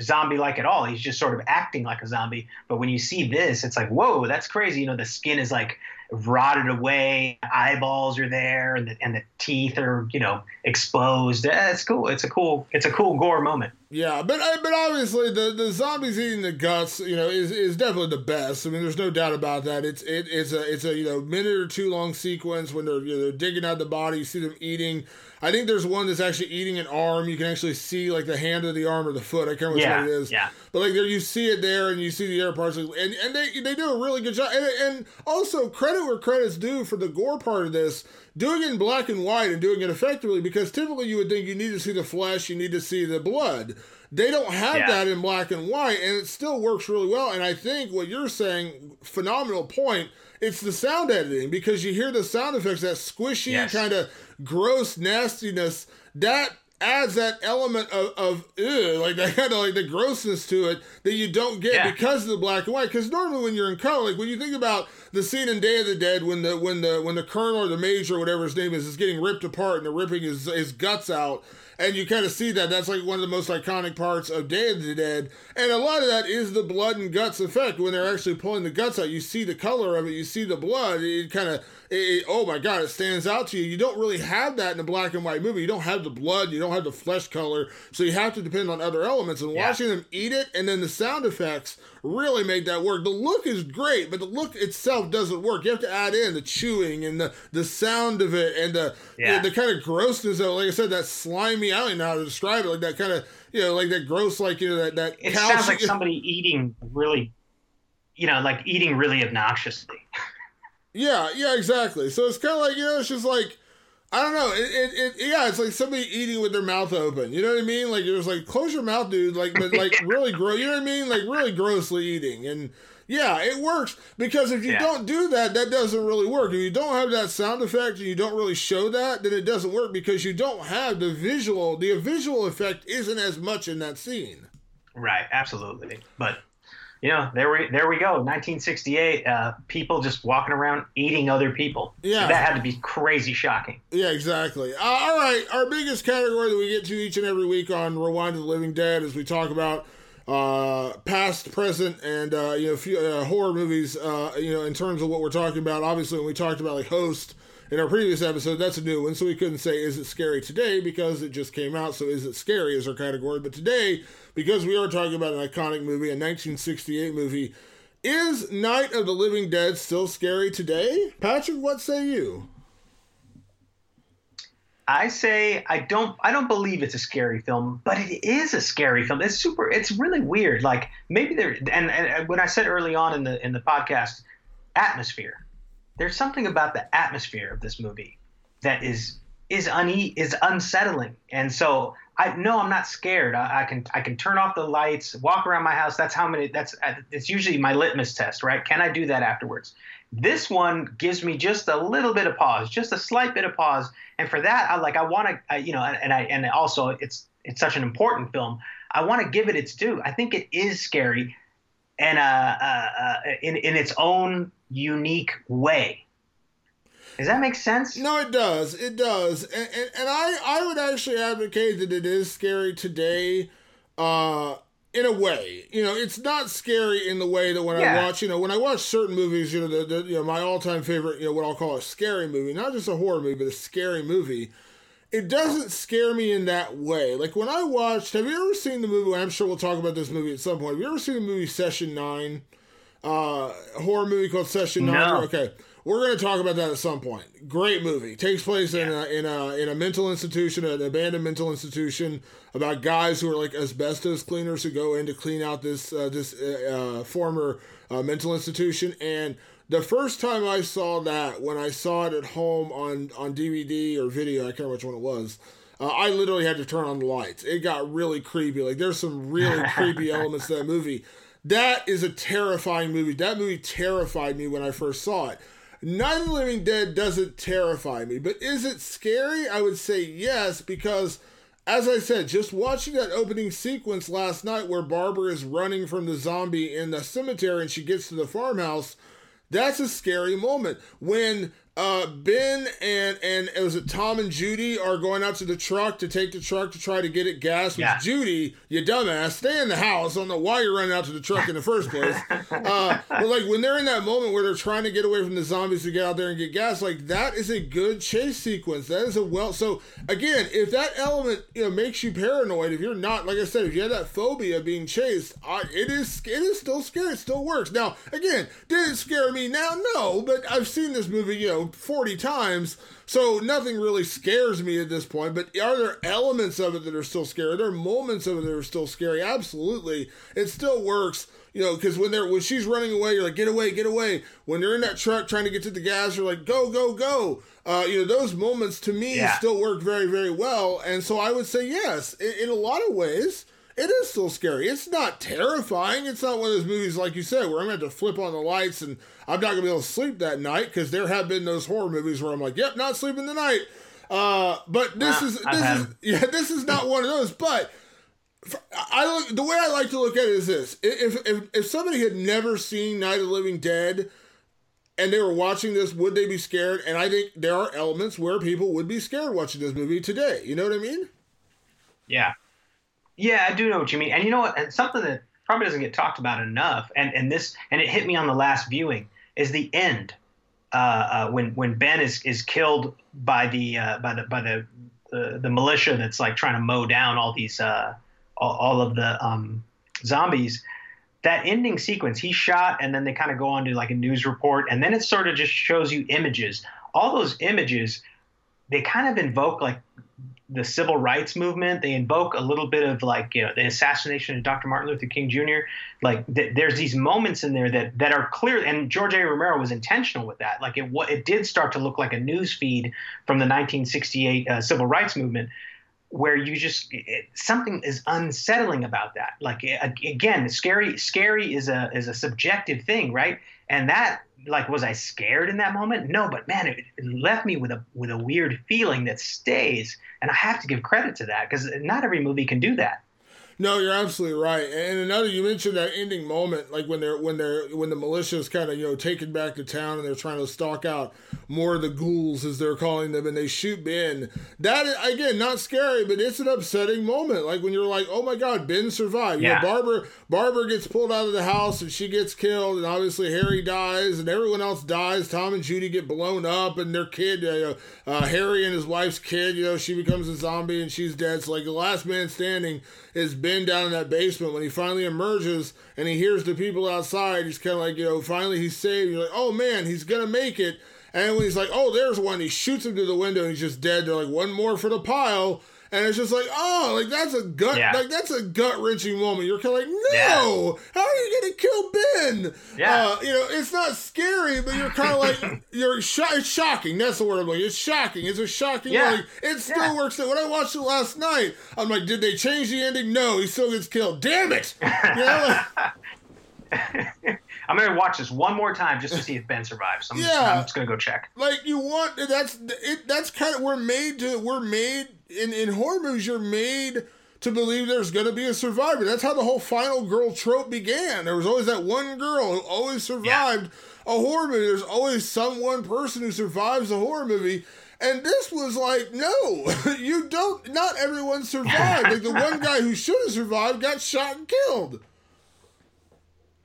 zombie like at all. He's just sort of acting like a zombie. But when you see this, it's like, whoa, that's crazy. You know, the skin is like rotted away. Eyeballs are there, and the, and the teeth are you know exposed. Eh, It's cool. It's a cool. It's a cool gore moment. Yeah, but uh, but obviously the, the zombies eating the guts, you know, is, is definitely the best. I mean, there's no doubt about that. It's it, it's a it's a you know minute or two long sequence when they're you know, they're digging out the body. You see them eating. I think there's one that's actually eating an arm. You can actually see like the hand of the arm or the foot. I can't remember Yeah, what it is. yeah. But like there, you see it there, and you see the air parts, and and they they do a really good job. And, and also credit where credit's due for the gore part of this, doing it in black and white and doing it effectively. Because typically you would think you need to see the flesh, you need to see the blood. They don't have Yeah. that in black and white, and it still works really well. And I think what you're saying, phenomenal point. It's the sound editing because you hear the sound effects, that squishy Yes. kind of gross nastiness. That adds that element of, of ew, like that [LAUGHS] kind of like the grossness to it that you don't get Yeah. because of the black and white. Because normally when you're in color, like when you think about the scene in Day of the Dead when the when the when the colonel or the major or whatever his name is is getting ripped apart and they're ripping his his guts out. And you kind of see that. That's like one of the most iconic parts of Day of the Dead. And a lot of that is the blood and guts effect. When they're actually pulling the guts out, you see the color of it, you see the blood. It kind of, oh my God, it stands out to you. You don't really have that in a black and white movie. You don't have the blood, you don't have the flesh color. So you have to depend on other elements. And Yeah. watching them eat it and then the sound effects really make that work. The look is great, but the look itself doesn't work. You have to add in the chewing and the, the sound of it and the, Yeah. the, the kind of grossness of it. Like I said, that slimy, I don't even know how to describe it. Like that kind of, you know, like that gross, like, you know, that, that It sounds like [LAUGHS] somebody eating really, you know, like eating really obnoxiously. [LAUGHS] Yeah, yeah, exactly. So it's kind of like, you know, it's just like, I don't know. It, it, it, yeah, it's like somebody eating with their mouth open. You know what I mean? Like it was like close your mouth, dude. Like, but like [LAUGHS] really gross. You know what I mean? Like really grossly eating. And yeah, it works because if you Yeah. don't do that, that doesn't really work. If you don't have that sound effect and you don't really show that, then it doesn't work because you don't have the visual. The visual effect isn't as much in that scene. Right, absolutely. But you know, there we there we go. 1968. Uh, people just walking around eating other people. Yeah. that had to be crazy shocking. Yeah, exactly. Uh, all right, our biggest category that we get to each and every week on Rewind to the Living Dead is we talk about uh, past, present, and uh, you know, few, uh, horror movies. Uh, you know, in terms of what we're talking about. Obviously, when we talked about like Host in our previous episode, that's a new one, so we couldn't say is it scary today because it just came out. So is it scary is our category. But today, because we are talking about an iconic movie, a 1968 movie. Is Night of the Living Dead still scary today? Patrick, what say you? I say I don't I don't believe it's a scary film, but it is a scary film. It's super. It's really weird. Like maybe there and, and when I said early on in the in the podcast, atmosphere. There's something about the atmosphere of this movie that is is une is unsettling, and so I no, I'm not scared. I, I can I can turn off the lights, walk around my house. That's how many. That's it's usually my litmus test, right? Can I do that afterwards? This one gives me just a little bit of pause, just a slight bit of pause, and for that, I like I want to, you know, and, and I and also it's it's such an important film. I want to give it its due. I think it is scary, and uh, uh, uh, in in its own unique way. Does that make sense? No, it does. It does. And, and, and I, I would actually advocate that it is scary today, uh, in a way. You know, it's not scary in the way that when I watch, you know, when I watch certain movies, you know, the, the, you know, my all time favorite, you know, what I'll call a scary movie, not just a horror movie, but a scary movie. It doesn't scare me in that way. Like when I watched, have you ever seen the movie? I'm sure we'll talk about this movie at some point. Have you ever seen the movie Session Nine? uh, horror movie called Session Nine. No. Okay, we're going to talk about that at some point. Great movie. Takes place in a in a in a mental institution, an abandoned mental institution, about guys who are like asbestos cleaners who go in to clean out this uh, this uh, uh, former uh, mental institution. And the first time I saw that, when I saw it at home on on DVD or video, I can't remember which one it was. Uh, I literally had to turn on the lights. It got really creepy. Like there's some really [LAUGHS] creepy elements to that movie. That is a terrifying movie. That movie terrified me when I first saw it. Night of the Living Dead doesn't terrify me, but is it scary? I would say yes, because as I said, just watching that opening sequence last night where Barbara is running from the zombie in the cemetery and she gets to the farmhouse, that's a scary moment. When uh, Ben and and it was it Tom and Judy are going out to the truck to take the truck to try to get it gas. Yeah. Judy, you dumbass, stay in the house. I don't know why you're running out to the truck in the first place. [LAUGHS] Uh, but like when they're in that moment where they're trying to get away from the zombies to get out there and get gas, like that is a good chase sequence. That is a well. So again, if that element you know makes you paranoid, if you're not like I said, if you have that phobia of being chased, I, it is it is still scary. It still works. Now again, did it scare me? Now no, but I've seen this movie you know forty times. So nothing really scares me at this point, but are there elements of it that are still scary? There are there moments of it that are still scary? Absolutely. It still works, you know, because when they're when she's running away, you're like, get away, get away. When they're in that truck trying to get to the gas, you're like, go, go, go. Uh, you know, those moments to me Yeah. still work very, very well. And so I would say yes, in, in a lot of ways. It is still scary. It's not terrifying. It's not one of those movies, like you said, where I'm going to have to flip on the lights and I'm not going to be able to sleep that night because there have been those horror movies where I'm like, yep, not sleeping tonight. Uh, but this Ah, is this is [LAUGHS] yeah, this is not one of those. But I look the way I like to look at it is this: if if if somebody had never seen Night of the Living Dead and they were watching this, would they be scared? And I think there are elements where people would be scared watching this movie today. You know what I mean? Yeah. Yeah, I do know what you mean. And you know what? And something that probably doesn't get talked about enough, and, and this and it hit me on the last viewing, is the end. Uh, uh, when when Ben is, is killed by the uh, by the by the uh, the militia that's like trying to mow down all these uh, all, all of the um, zombies. That ending sequence, he's shot, and then they kind of go on to like a news report, and then it sort of just shows you images. All those images, they kind of invoke like the civil rights movement. They invoke a little bit of like you know the assassination of Dr. Martin Luther King Jr. Like th- there's these moments in there that that are clear, and George A. Romero was intentional with that. Like it wa- it did start to look like a news feed from the 1968 uh, civil rights movement. Where you just it, something is unsettling about that. Like again, scary. Scary is a is a subjective thing, right? And that like was I scared in that moment? No, but man, it, it left me with a with a weird feeling that stays, and I have to give credit to that because not every movie can do that. No, you're absolutely right. And another, you mentioned that ending moment, like when they're when they're when the militia is kind of you know taken back to town and they're trying to stalk out more of the ghouls as they're calling them, and they shoot Ben. That again, not scary, but it's an upsetting moment. Like when you're like, oh my God, Ben survived. Yeah. You know, Barbara Barbara gets pulled out of the house and she gets killed, and obviously Harry dies, and everyone else dies. Tom and Judy get blown up, and their kid, uh, uh, Harry and his wife's kid, you know, she becomes a zombie and she's dead. So like the last man standing is Ben down in that basement. When he finally emerges and he hears the people outside, he's kind of like, you know, finally he's saved. You're like, oh man, he's gonna make it. And when he's like, oh, there's one, he shoots him through the window and he's just dead. They're like, one more for the pile. And it's just like, oh, like that's a gut, Yeah. like that's a gut wrenching moment. You're kind of like, no, how are you gonna kill Ben? Yeah. Uh, you know, it's not scary, but you're kind of like, [LAUGHS] you're sho- it's shocking. That's the word I'm like. It's shocking. It's a shocking. Yeah. Like, it still Yeah. works. When I watched it last night, I'm like, did they change the ending? No, he still gets killed. Damn it! You know, like, [LAUGHS] I'm gonna watch this one more time just to see if Ben survives. I'm, just, Yeah. I'm just gonna go check. like you want that's it. That's kind of we're made to. We're made in in horror movies. You're made to believe there's to be a survivor. That's how the whole final girl trope began. There was always that one girl who always survived a horror movie. There's always some one person who survives a horror movie. And this was like, no, [LAUGHS] you don't. Not everyone survived. like the [LAUGHS] one guy who should have survived got shot and killed.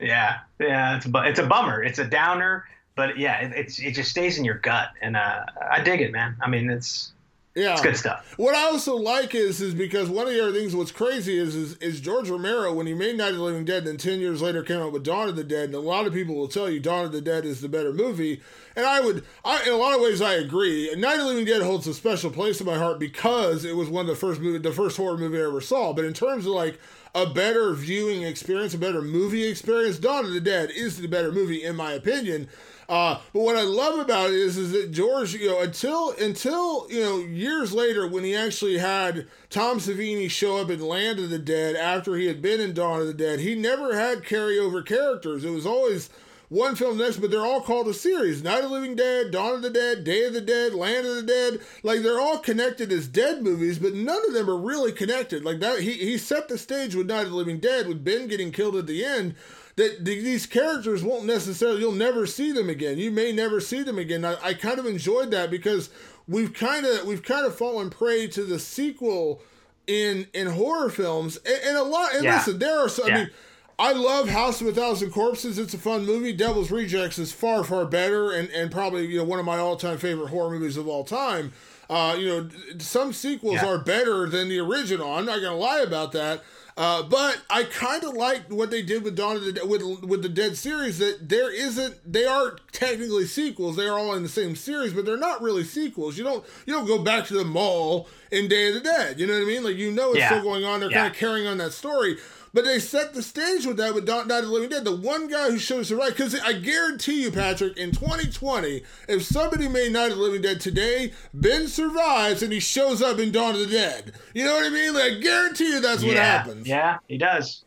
Yeah, yeah, it's a it's a bummer. It's a downer, but yeah, it, it's it just stays in your gut, and uh, I dig it, man. I mean, it's Yeah, it's good stuff. What I also like is is because one of the other things what's crazy is is, is George Romero when he made Night of the Living Dead, then ten years later came out with Dawn of the Dead, and a lot of people will tell you Dawn of the Dead is the better movie, and I would, I in a lot of ways I agree. Night of the Living Dead holds a special place in my heart because it was one of the first movie, the first horror movie I ever saw. But in terms of like a better viewing experience, a better movie experience, Dawn of the Dead is the better movie in my opinion. Uh, but what I love about it is, is that George, you know, until until you know years later, when he actually had Tom Savini show up in Land of the Dead after he had been in Dawn of the Dead, he never had carryover characters. It was always one film next, but they're all called a series: Night of the Living Dead, Dawn of the Dead, Day of the Dead, Land of the Dead. Like they're all connected as dead movies, but none of them are really connected. Like that, he he set the stage with Night of the Living Dead, with Ben getting killed at the end. That these characters won't necessarily, you'll never see them again. You may never see them again. I, I kind of enjoyed that because we've kind of we've kind of fallen prey to the sequel in in horror films and, and a lot. And Yeah. listen, there are some. Yeah. I mean, I love House of a Thousand Corpses. It's a fun movie. Devil's Rejects is far far better and and probably you know one of my all time favorite horror movies of all time. Uh, you know, some sequels Yeah. are better than the original. I'm not gonna lie about that. Uh, but I kind of liked what they did with Dawn of the Dead, with with the Dead series. That there isn't, they are technically sequels. They are all in the same series, but they're not really sequels. You don't you don't go back to the mall in Day of the Dead. You know what I mean? Like you know it's Yeah. still going on. They're Yeah. kind of carrying on that story. But they set the stage with that with Night of the Living Dead. The one guy who shows the right, because I guarantee you, Patrick, in 2020, if somebody made Night of the Living Dead today, Ben survives and he shows up in Dawn of the Dead. You know what I mean? Like, I guarantee you that's what happens. Yeah, he does.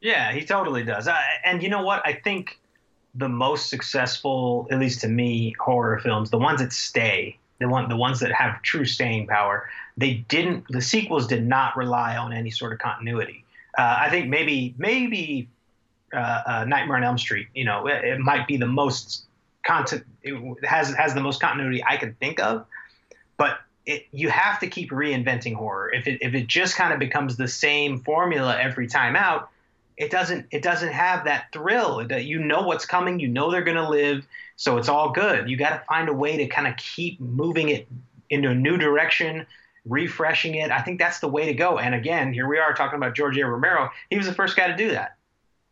Yeah, he totally does. Uh, and you know what? I think the most successful, at least to me, horror films, the ones that stay, the one, the ones that have true staying power, they didn't. The sequels did not rely on any sort of continuity. Uh, I think maybe maybe uh, uh, Nightmare on Elm Street. You know, it, it might be the most content it has has the most continuity I can think of, but it, you have to keep reinventing horror. If it if it just kind of becomes the same formula every time out, it doesn't it doesn't have that thrill. That you know what's coming, you know they're gonna live, so it's all good. You got to find a way to kind of keep moving it into a new direction, refreshing it. I think that's the way to go. And again, here we are talking about George A. Romero. He was the first guy to do that.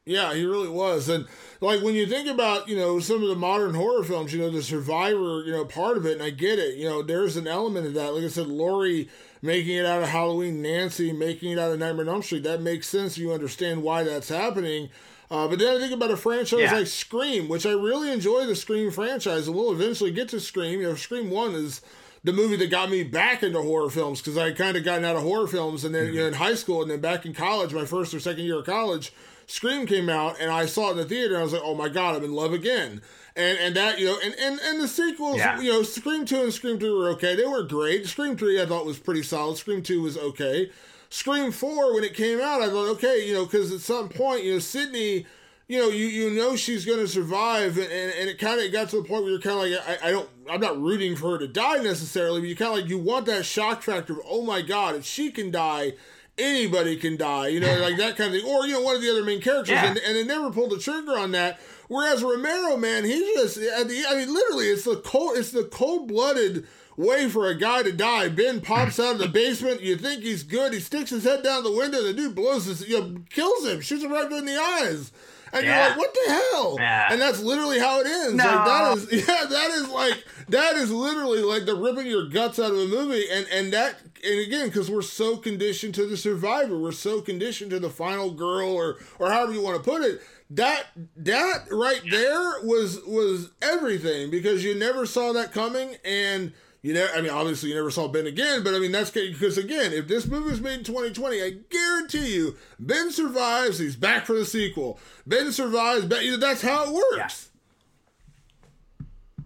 Yeah, he really was. And like when you think about, you know, some of the modern horror films, you know, the survivor, you know, part of it, and I get it, you know, there's an element of that. Like I said, Laurie making it out of Halloween, Nancy making it out of Nightmare on Elm Street, that makes sense. You understand why that's happening. Uh, but then I think about a franchise Yeah. like Scream, which I really enjoy the Scream franchise, and we'll eventually get to Scream. You know, Scream 1 is the movie that got me back into horror films because I kind of gotten out of horror films and then you mm-hmm. know in high school and then back in college, my first or second year of college, Scream came out and I saw it in the theater and I was like, oh my god, I'm in love again. And and that you know and and, and the sequels, Yeah. you know, Scream two and Scream three were okay. They were great. Scream three I thought was pretty solid. Scream two was okay. Scream four when it came out, I thought okay, you know, because at some point, you know, Sidney you know, you, you know she's going to survive, and, and, and it kind of got to the point where you're kind of like, I, I don't, I'm not rooting for her to die necessarily, but you kind of like, you want that shock factor of, oh my God, if she can die, anybody can die, you know, like that kind of thing. Or, you know, one of the other main characters, Yeah. and, and they never pulled the trigger on that. Whereas Romero, man, he just, at the, I mean, literally, it's the cold, it's the cold blooded way for a guy to die. Ben pops out of the basement. You think he's good. He sticks his head down the window. The dude blows his, you know, kills him, shoots him right in the eyes. And you're Yeah. like, what the hell? Yeah. And that's literally how it ends. No. Like that is [LAUGHS] yeah, that is like that is literally like the ripping your guts out of a movie. And and that and again, because we're so conditioned to the survivor, we're so conditioned to the final girl or or however you want to put it. That that right there was was everything because you never saw that coming and you know, I mean, obviously you never saw Ben again, but I mean that's because again, if this movie was made in 2020, I guarantee you, Ben survives. He's back for the sequel. Ben survives. Ben, you know, that's how it works.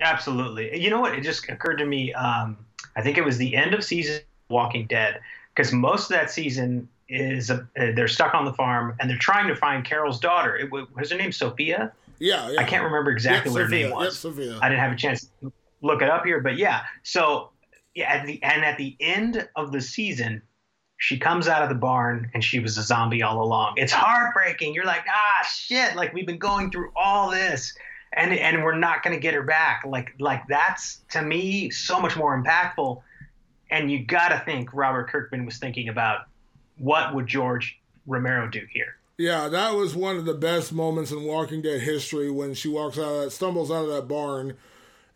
Absolutely. You know what? It just occurred to me. Um, I think it was the end of season Walking Dead because most of that season is uh, they're stuck on the farm and they're trying to find Carol's daughter. It, was her name Sophia? Yeah, yeah. I can't remember exactly Yep, what her name was. Yep, Sophia. I didn't have a chance to look it up here, but yeah. So yeah, at the and at the end of the season, she comes out of the barn and she was a zombie all along. It's heartbreaking. You're like, ah, shit! Like we've been going through all this, and and we're not gonna get her back. Like like that's to me so much more impactful. And you gotta think Robert Kirkman was thinking about what would George Romero do here. Yeah, that was one of the best moments in Walking Dead history when she walks out of that, stumbles out of that barn,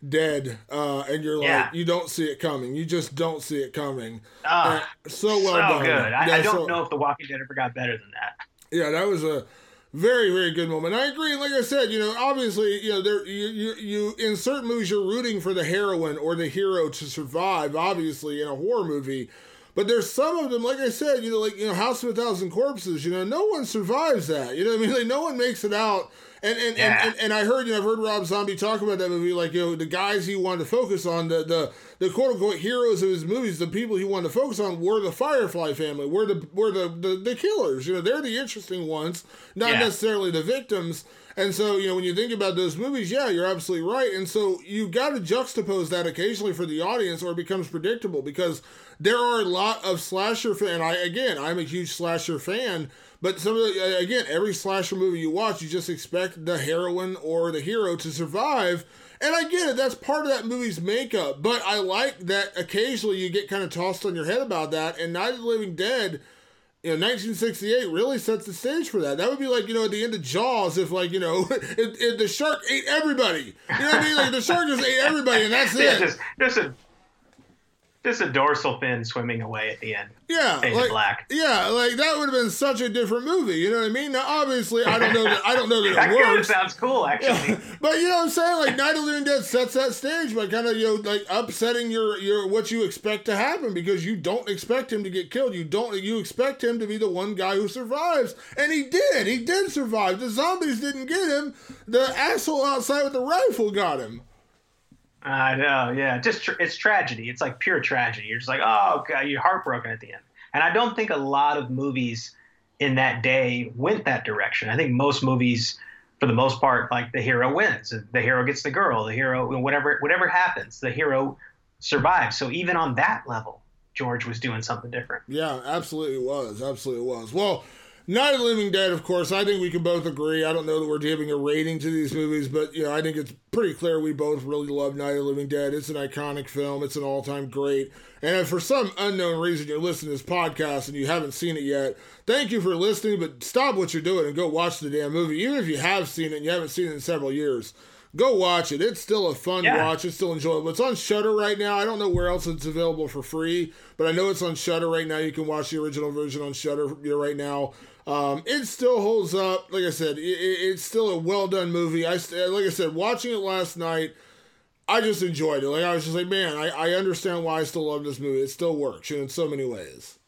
dead, uh, and you're like, Yeah. you don't see it coming. You just don't see it coming. Uh, so well so done. good. I, Yeah, I don't so- know if The Walking Dead ever got better than that. Yeah, that was a very very good moment. I agree. Like I said, you know, obviously, you know, there you you, you in certain movies you're rooting for the heroine or the hero to survive. Obviously, in a horror movie. But there's some of them, like I said, you know, like you know, House of a Thousand Corpses. You know, no one survives that. You know, what I mean, like no one makes it out And and, Yeah. and, and and I heard you. I've heard Rob Zombie talk about that movie like you know the guys he wanted to focus on the the the quote unquote heroes of his movies the people he wanted to focus on were the Firefly family were the were the the, the killers you know they're the interesting ones not Yeah. necessarily the victims and so you know when you think about those movies yeah you're absolutely right and so you got to juxtapose that occasionally for the audience or it becomes predictable because there are a lot of slasher fan I again I'm a huge slasher fan but some of the, again, every slasher movie you watch, you just expect the heroine or the hero to survive. And I get it, that's part of that movie's makeup. But I like that occasionally you get kind of tossed on your head about that. And Night of the Living Dead, you know, 1968 really sets the stage for that. That would be like, you know, at the end of Jaws, if like, you know, [LAUGHS] if, if the shark ate everybody. You know what I mean? Like the shark just ate everybody and that's [LAUGHS] it. just just a just a dorsal fin swimming away at the end. Yeah, like, black. yeah, like that would have been such a different movie. You know what I mean? Now, obviously, I don't know that I don't know that [LAUGHS] That it kind of sounds cool, actually. [LAUGHS] But you know what I'm saying? Like Night of the Living Dead sets that stage by kind of you know like upsetting your your what you expect to happen because you don't expect him to get killed. You don't you expect him to be the one guy who survives, and he did. He did survive. The zombies didn't get him. The asshole outside with the rifle got him. I know, yeah. Just tr- it's tragedy. It's like pure tragedy. You're just like, oh god, you're heartbroken at the end. And I don't think a lot of movies in that day went that direction. I think most movies, for the most part, like the hero wins. The hero gets the girl. The hero, whatever, whatever happens, the hero survives. So even on that level, George was doing something different. Yeah, absolutely was. Absolutely was. Well, Night of the Living Dead, of course, I think we can both agree. I don't know that we're giving a rating to these movies, but you know, I think it's pretty clear we both really love Night of the Living Dead. It's an iconic film. It's an all-time great. And if for some unknown reason you're listening to this podcast and you haven't seen it yet, thank you for listening, but stop what you're doing and go watch the damn movie. Even if you have seen it and you haven't seen it in several years. Go watch it. It's still a fun Yeah. watch. It's still enjoyable. It's on Shudder right now. I don't know where else it's available for free, but I know it's on Shudder right now. You can watch the original version on Shudder right now. Um, it still holds up. Like I said, it, it- it's still a well done movie. I like I said, watching it last night, I just enjoyed it. Like I was just like, man, I, I understand why I still love this movie. It still works in so many ways.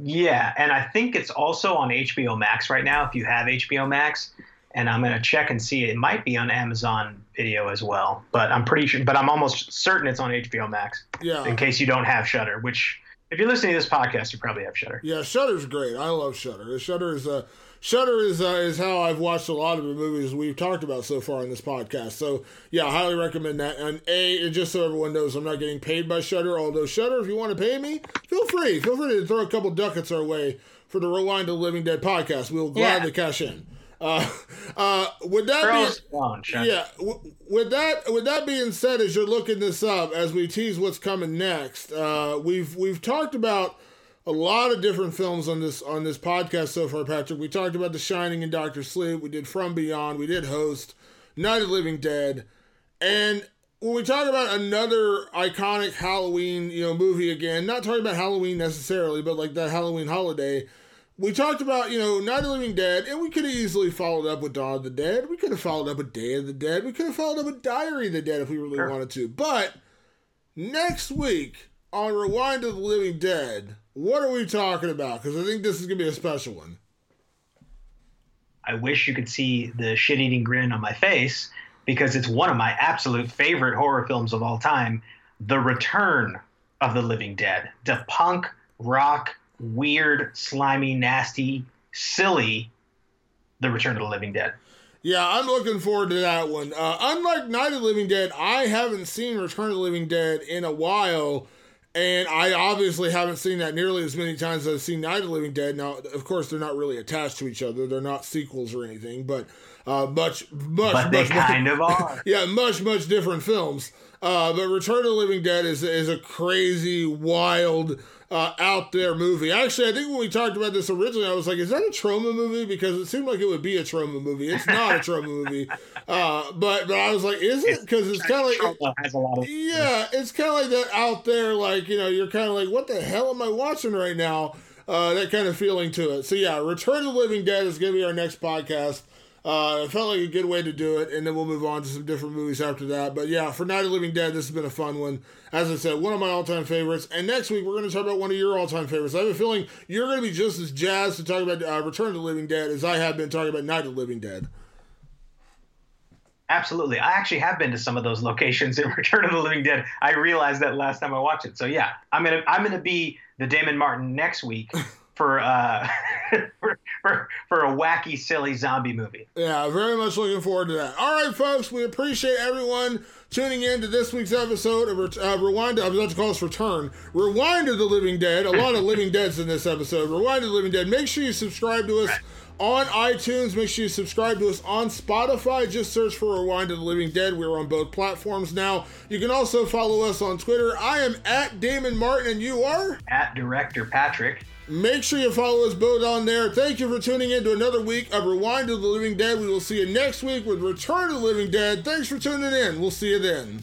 Yeah, and I think it's also on HBO Max right now. If you have HBO Max, and I'm gonna check and see it might be on Amazon Video as well. But I'm pretty sure. But I'm almost certain it's on HBO Max. Yeah. In case you don't have Shudder, which if you're listening to this podcast, you probably have Shudder. Yeah, Shudder's great. I love Shudder. Shudder is uh, Shudder is uh, is how I've watched a lot of the movies we've talked about so far in this podcast. So yeah, I highly recommend that. And a, just so everyone knows, I'm not getting paid by Shudder. Although Shudder, if you want to pay me, feel free. Feel free to throw a couple ducats our way for the Rewind to the Living Dead podcast. We'll gladly cash in. Uh, uh, would that be? Girls alone, Shudder. Yeah. W- with that, with that being said, as you're looking this up, as we tease what's coming next, uh, we've we've talked about a lot of different films on this on this podcast so far, Patrick. We talked about The Shining and Doctor Sleep. We did From Beyond. We did Host, Night of the Living Dead, and when we talk about another iconic Halloween, you know, movie again, not talking about Halloween necessarily, but like that Halloween holiday. We talked about, you know, Night of the Living Dead, and we could have easily followed up with Dawn of the Dead. We could have followed up with Day of the Dead. We could have followed up with Diary of the Dead if we really Sure. wanted to. But next week on Rewind of the Living Dead, what are we talking about? Because I think this is going to be a special one. I wish you could see the shit eating grin on my face because it's one of my absolute favorite horror films of all time The Return of the Living Dead. The punk, rock, weird, slimy, nasty, silly The Return of the Living Dead. Yeah, I'm looking forward to that one. Uh, unlike Night of the Living Dead, I haven't seen Return of the Living Dead in a while, and I obviously haven't seen that nearly as many times as I've seen Night of the Living Dead. Now, of course, they're not really attached to each other; they're not sequels or anything, but uh, much, much, But much, much- kind of [LAUGHS] are. yeah, much, much different films. Uh, but Return of the Living Dead is is a crazy, wild, uh, out there movie. Actually, I think when we talked about this originally, I was like, "Is that a Troma movie?" Because it seemed like it would be a Troma movie. It's not a Troma movie, [LAUGHS] uh, but but I was like, "Is it?" Because it's kind of like. Has a lot of Yeah, it's kind of like that out there, like, you know, you're kind of like, what the hell am I watching right now? Uh, that kind of feeling to it. So, yeah, Return of the Living Dead is going to be our next podcast. Uh, it felt like a good way to do it, and then we'll move on to some different movies after that. But yeah, for Night of the Living Dead, this has been a fun one. As I said, one of my all-time favorites. And next week we're going to talk about one of your all-time favorites. I have a feeling you're going to be just as jazzed to talk about uh, Return of the Living Dead as I have been talking about Night of the Living Dead. Absolutely. I actually have been to some of those locations in [LAUGHS] Return of the Living Dead. I realized that last time I watched it. So yeah, I'm gonna I'm gonna be the Damon Martin next week [LAUGHS] for uh [LAUGHS] for, [LAUGHS] for for a wacky, silly zombie movie. Yeah, very much looking forward to that. All right, folks, we appreciate everyone tuning in to this week's episode of uh, Rewind. I was about to call this Return. Rewind of the Living Dead. A lot of Living Deads in this episode. Rewind of the Living Dead. Make sure you subscribe to us. Right on iTunes. Make sure you subscribe to us on Spotify. Just search for Rewind of the Living Dead. We're on both platforms now. You can also follow us on Twitter. I am at Damon Martin, and you are? At Director Patrick. Make sure you follow us both on there. Thank you for tuning in to another week of Rewind of the Living Dead. We will see you next week with Return of the Living Dead. Thanks for tuning in. We'll see you then.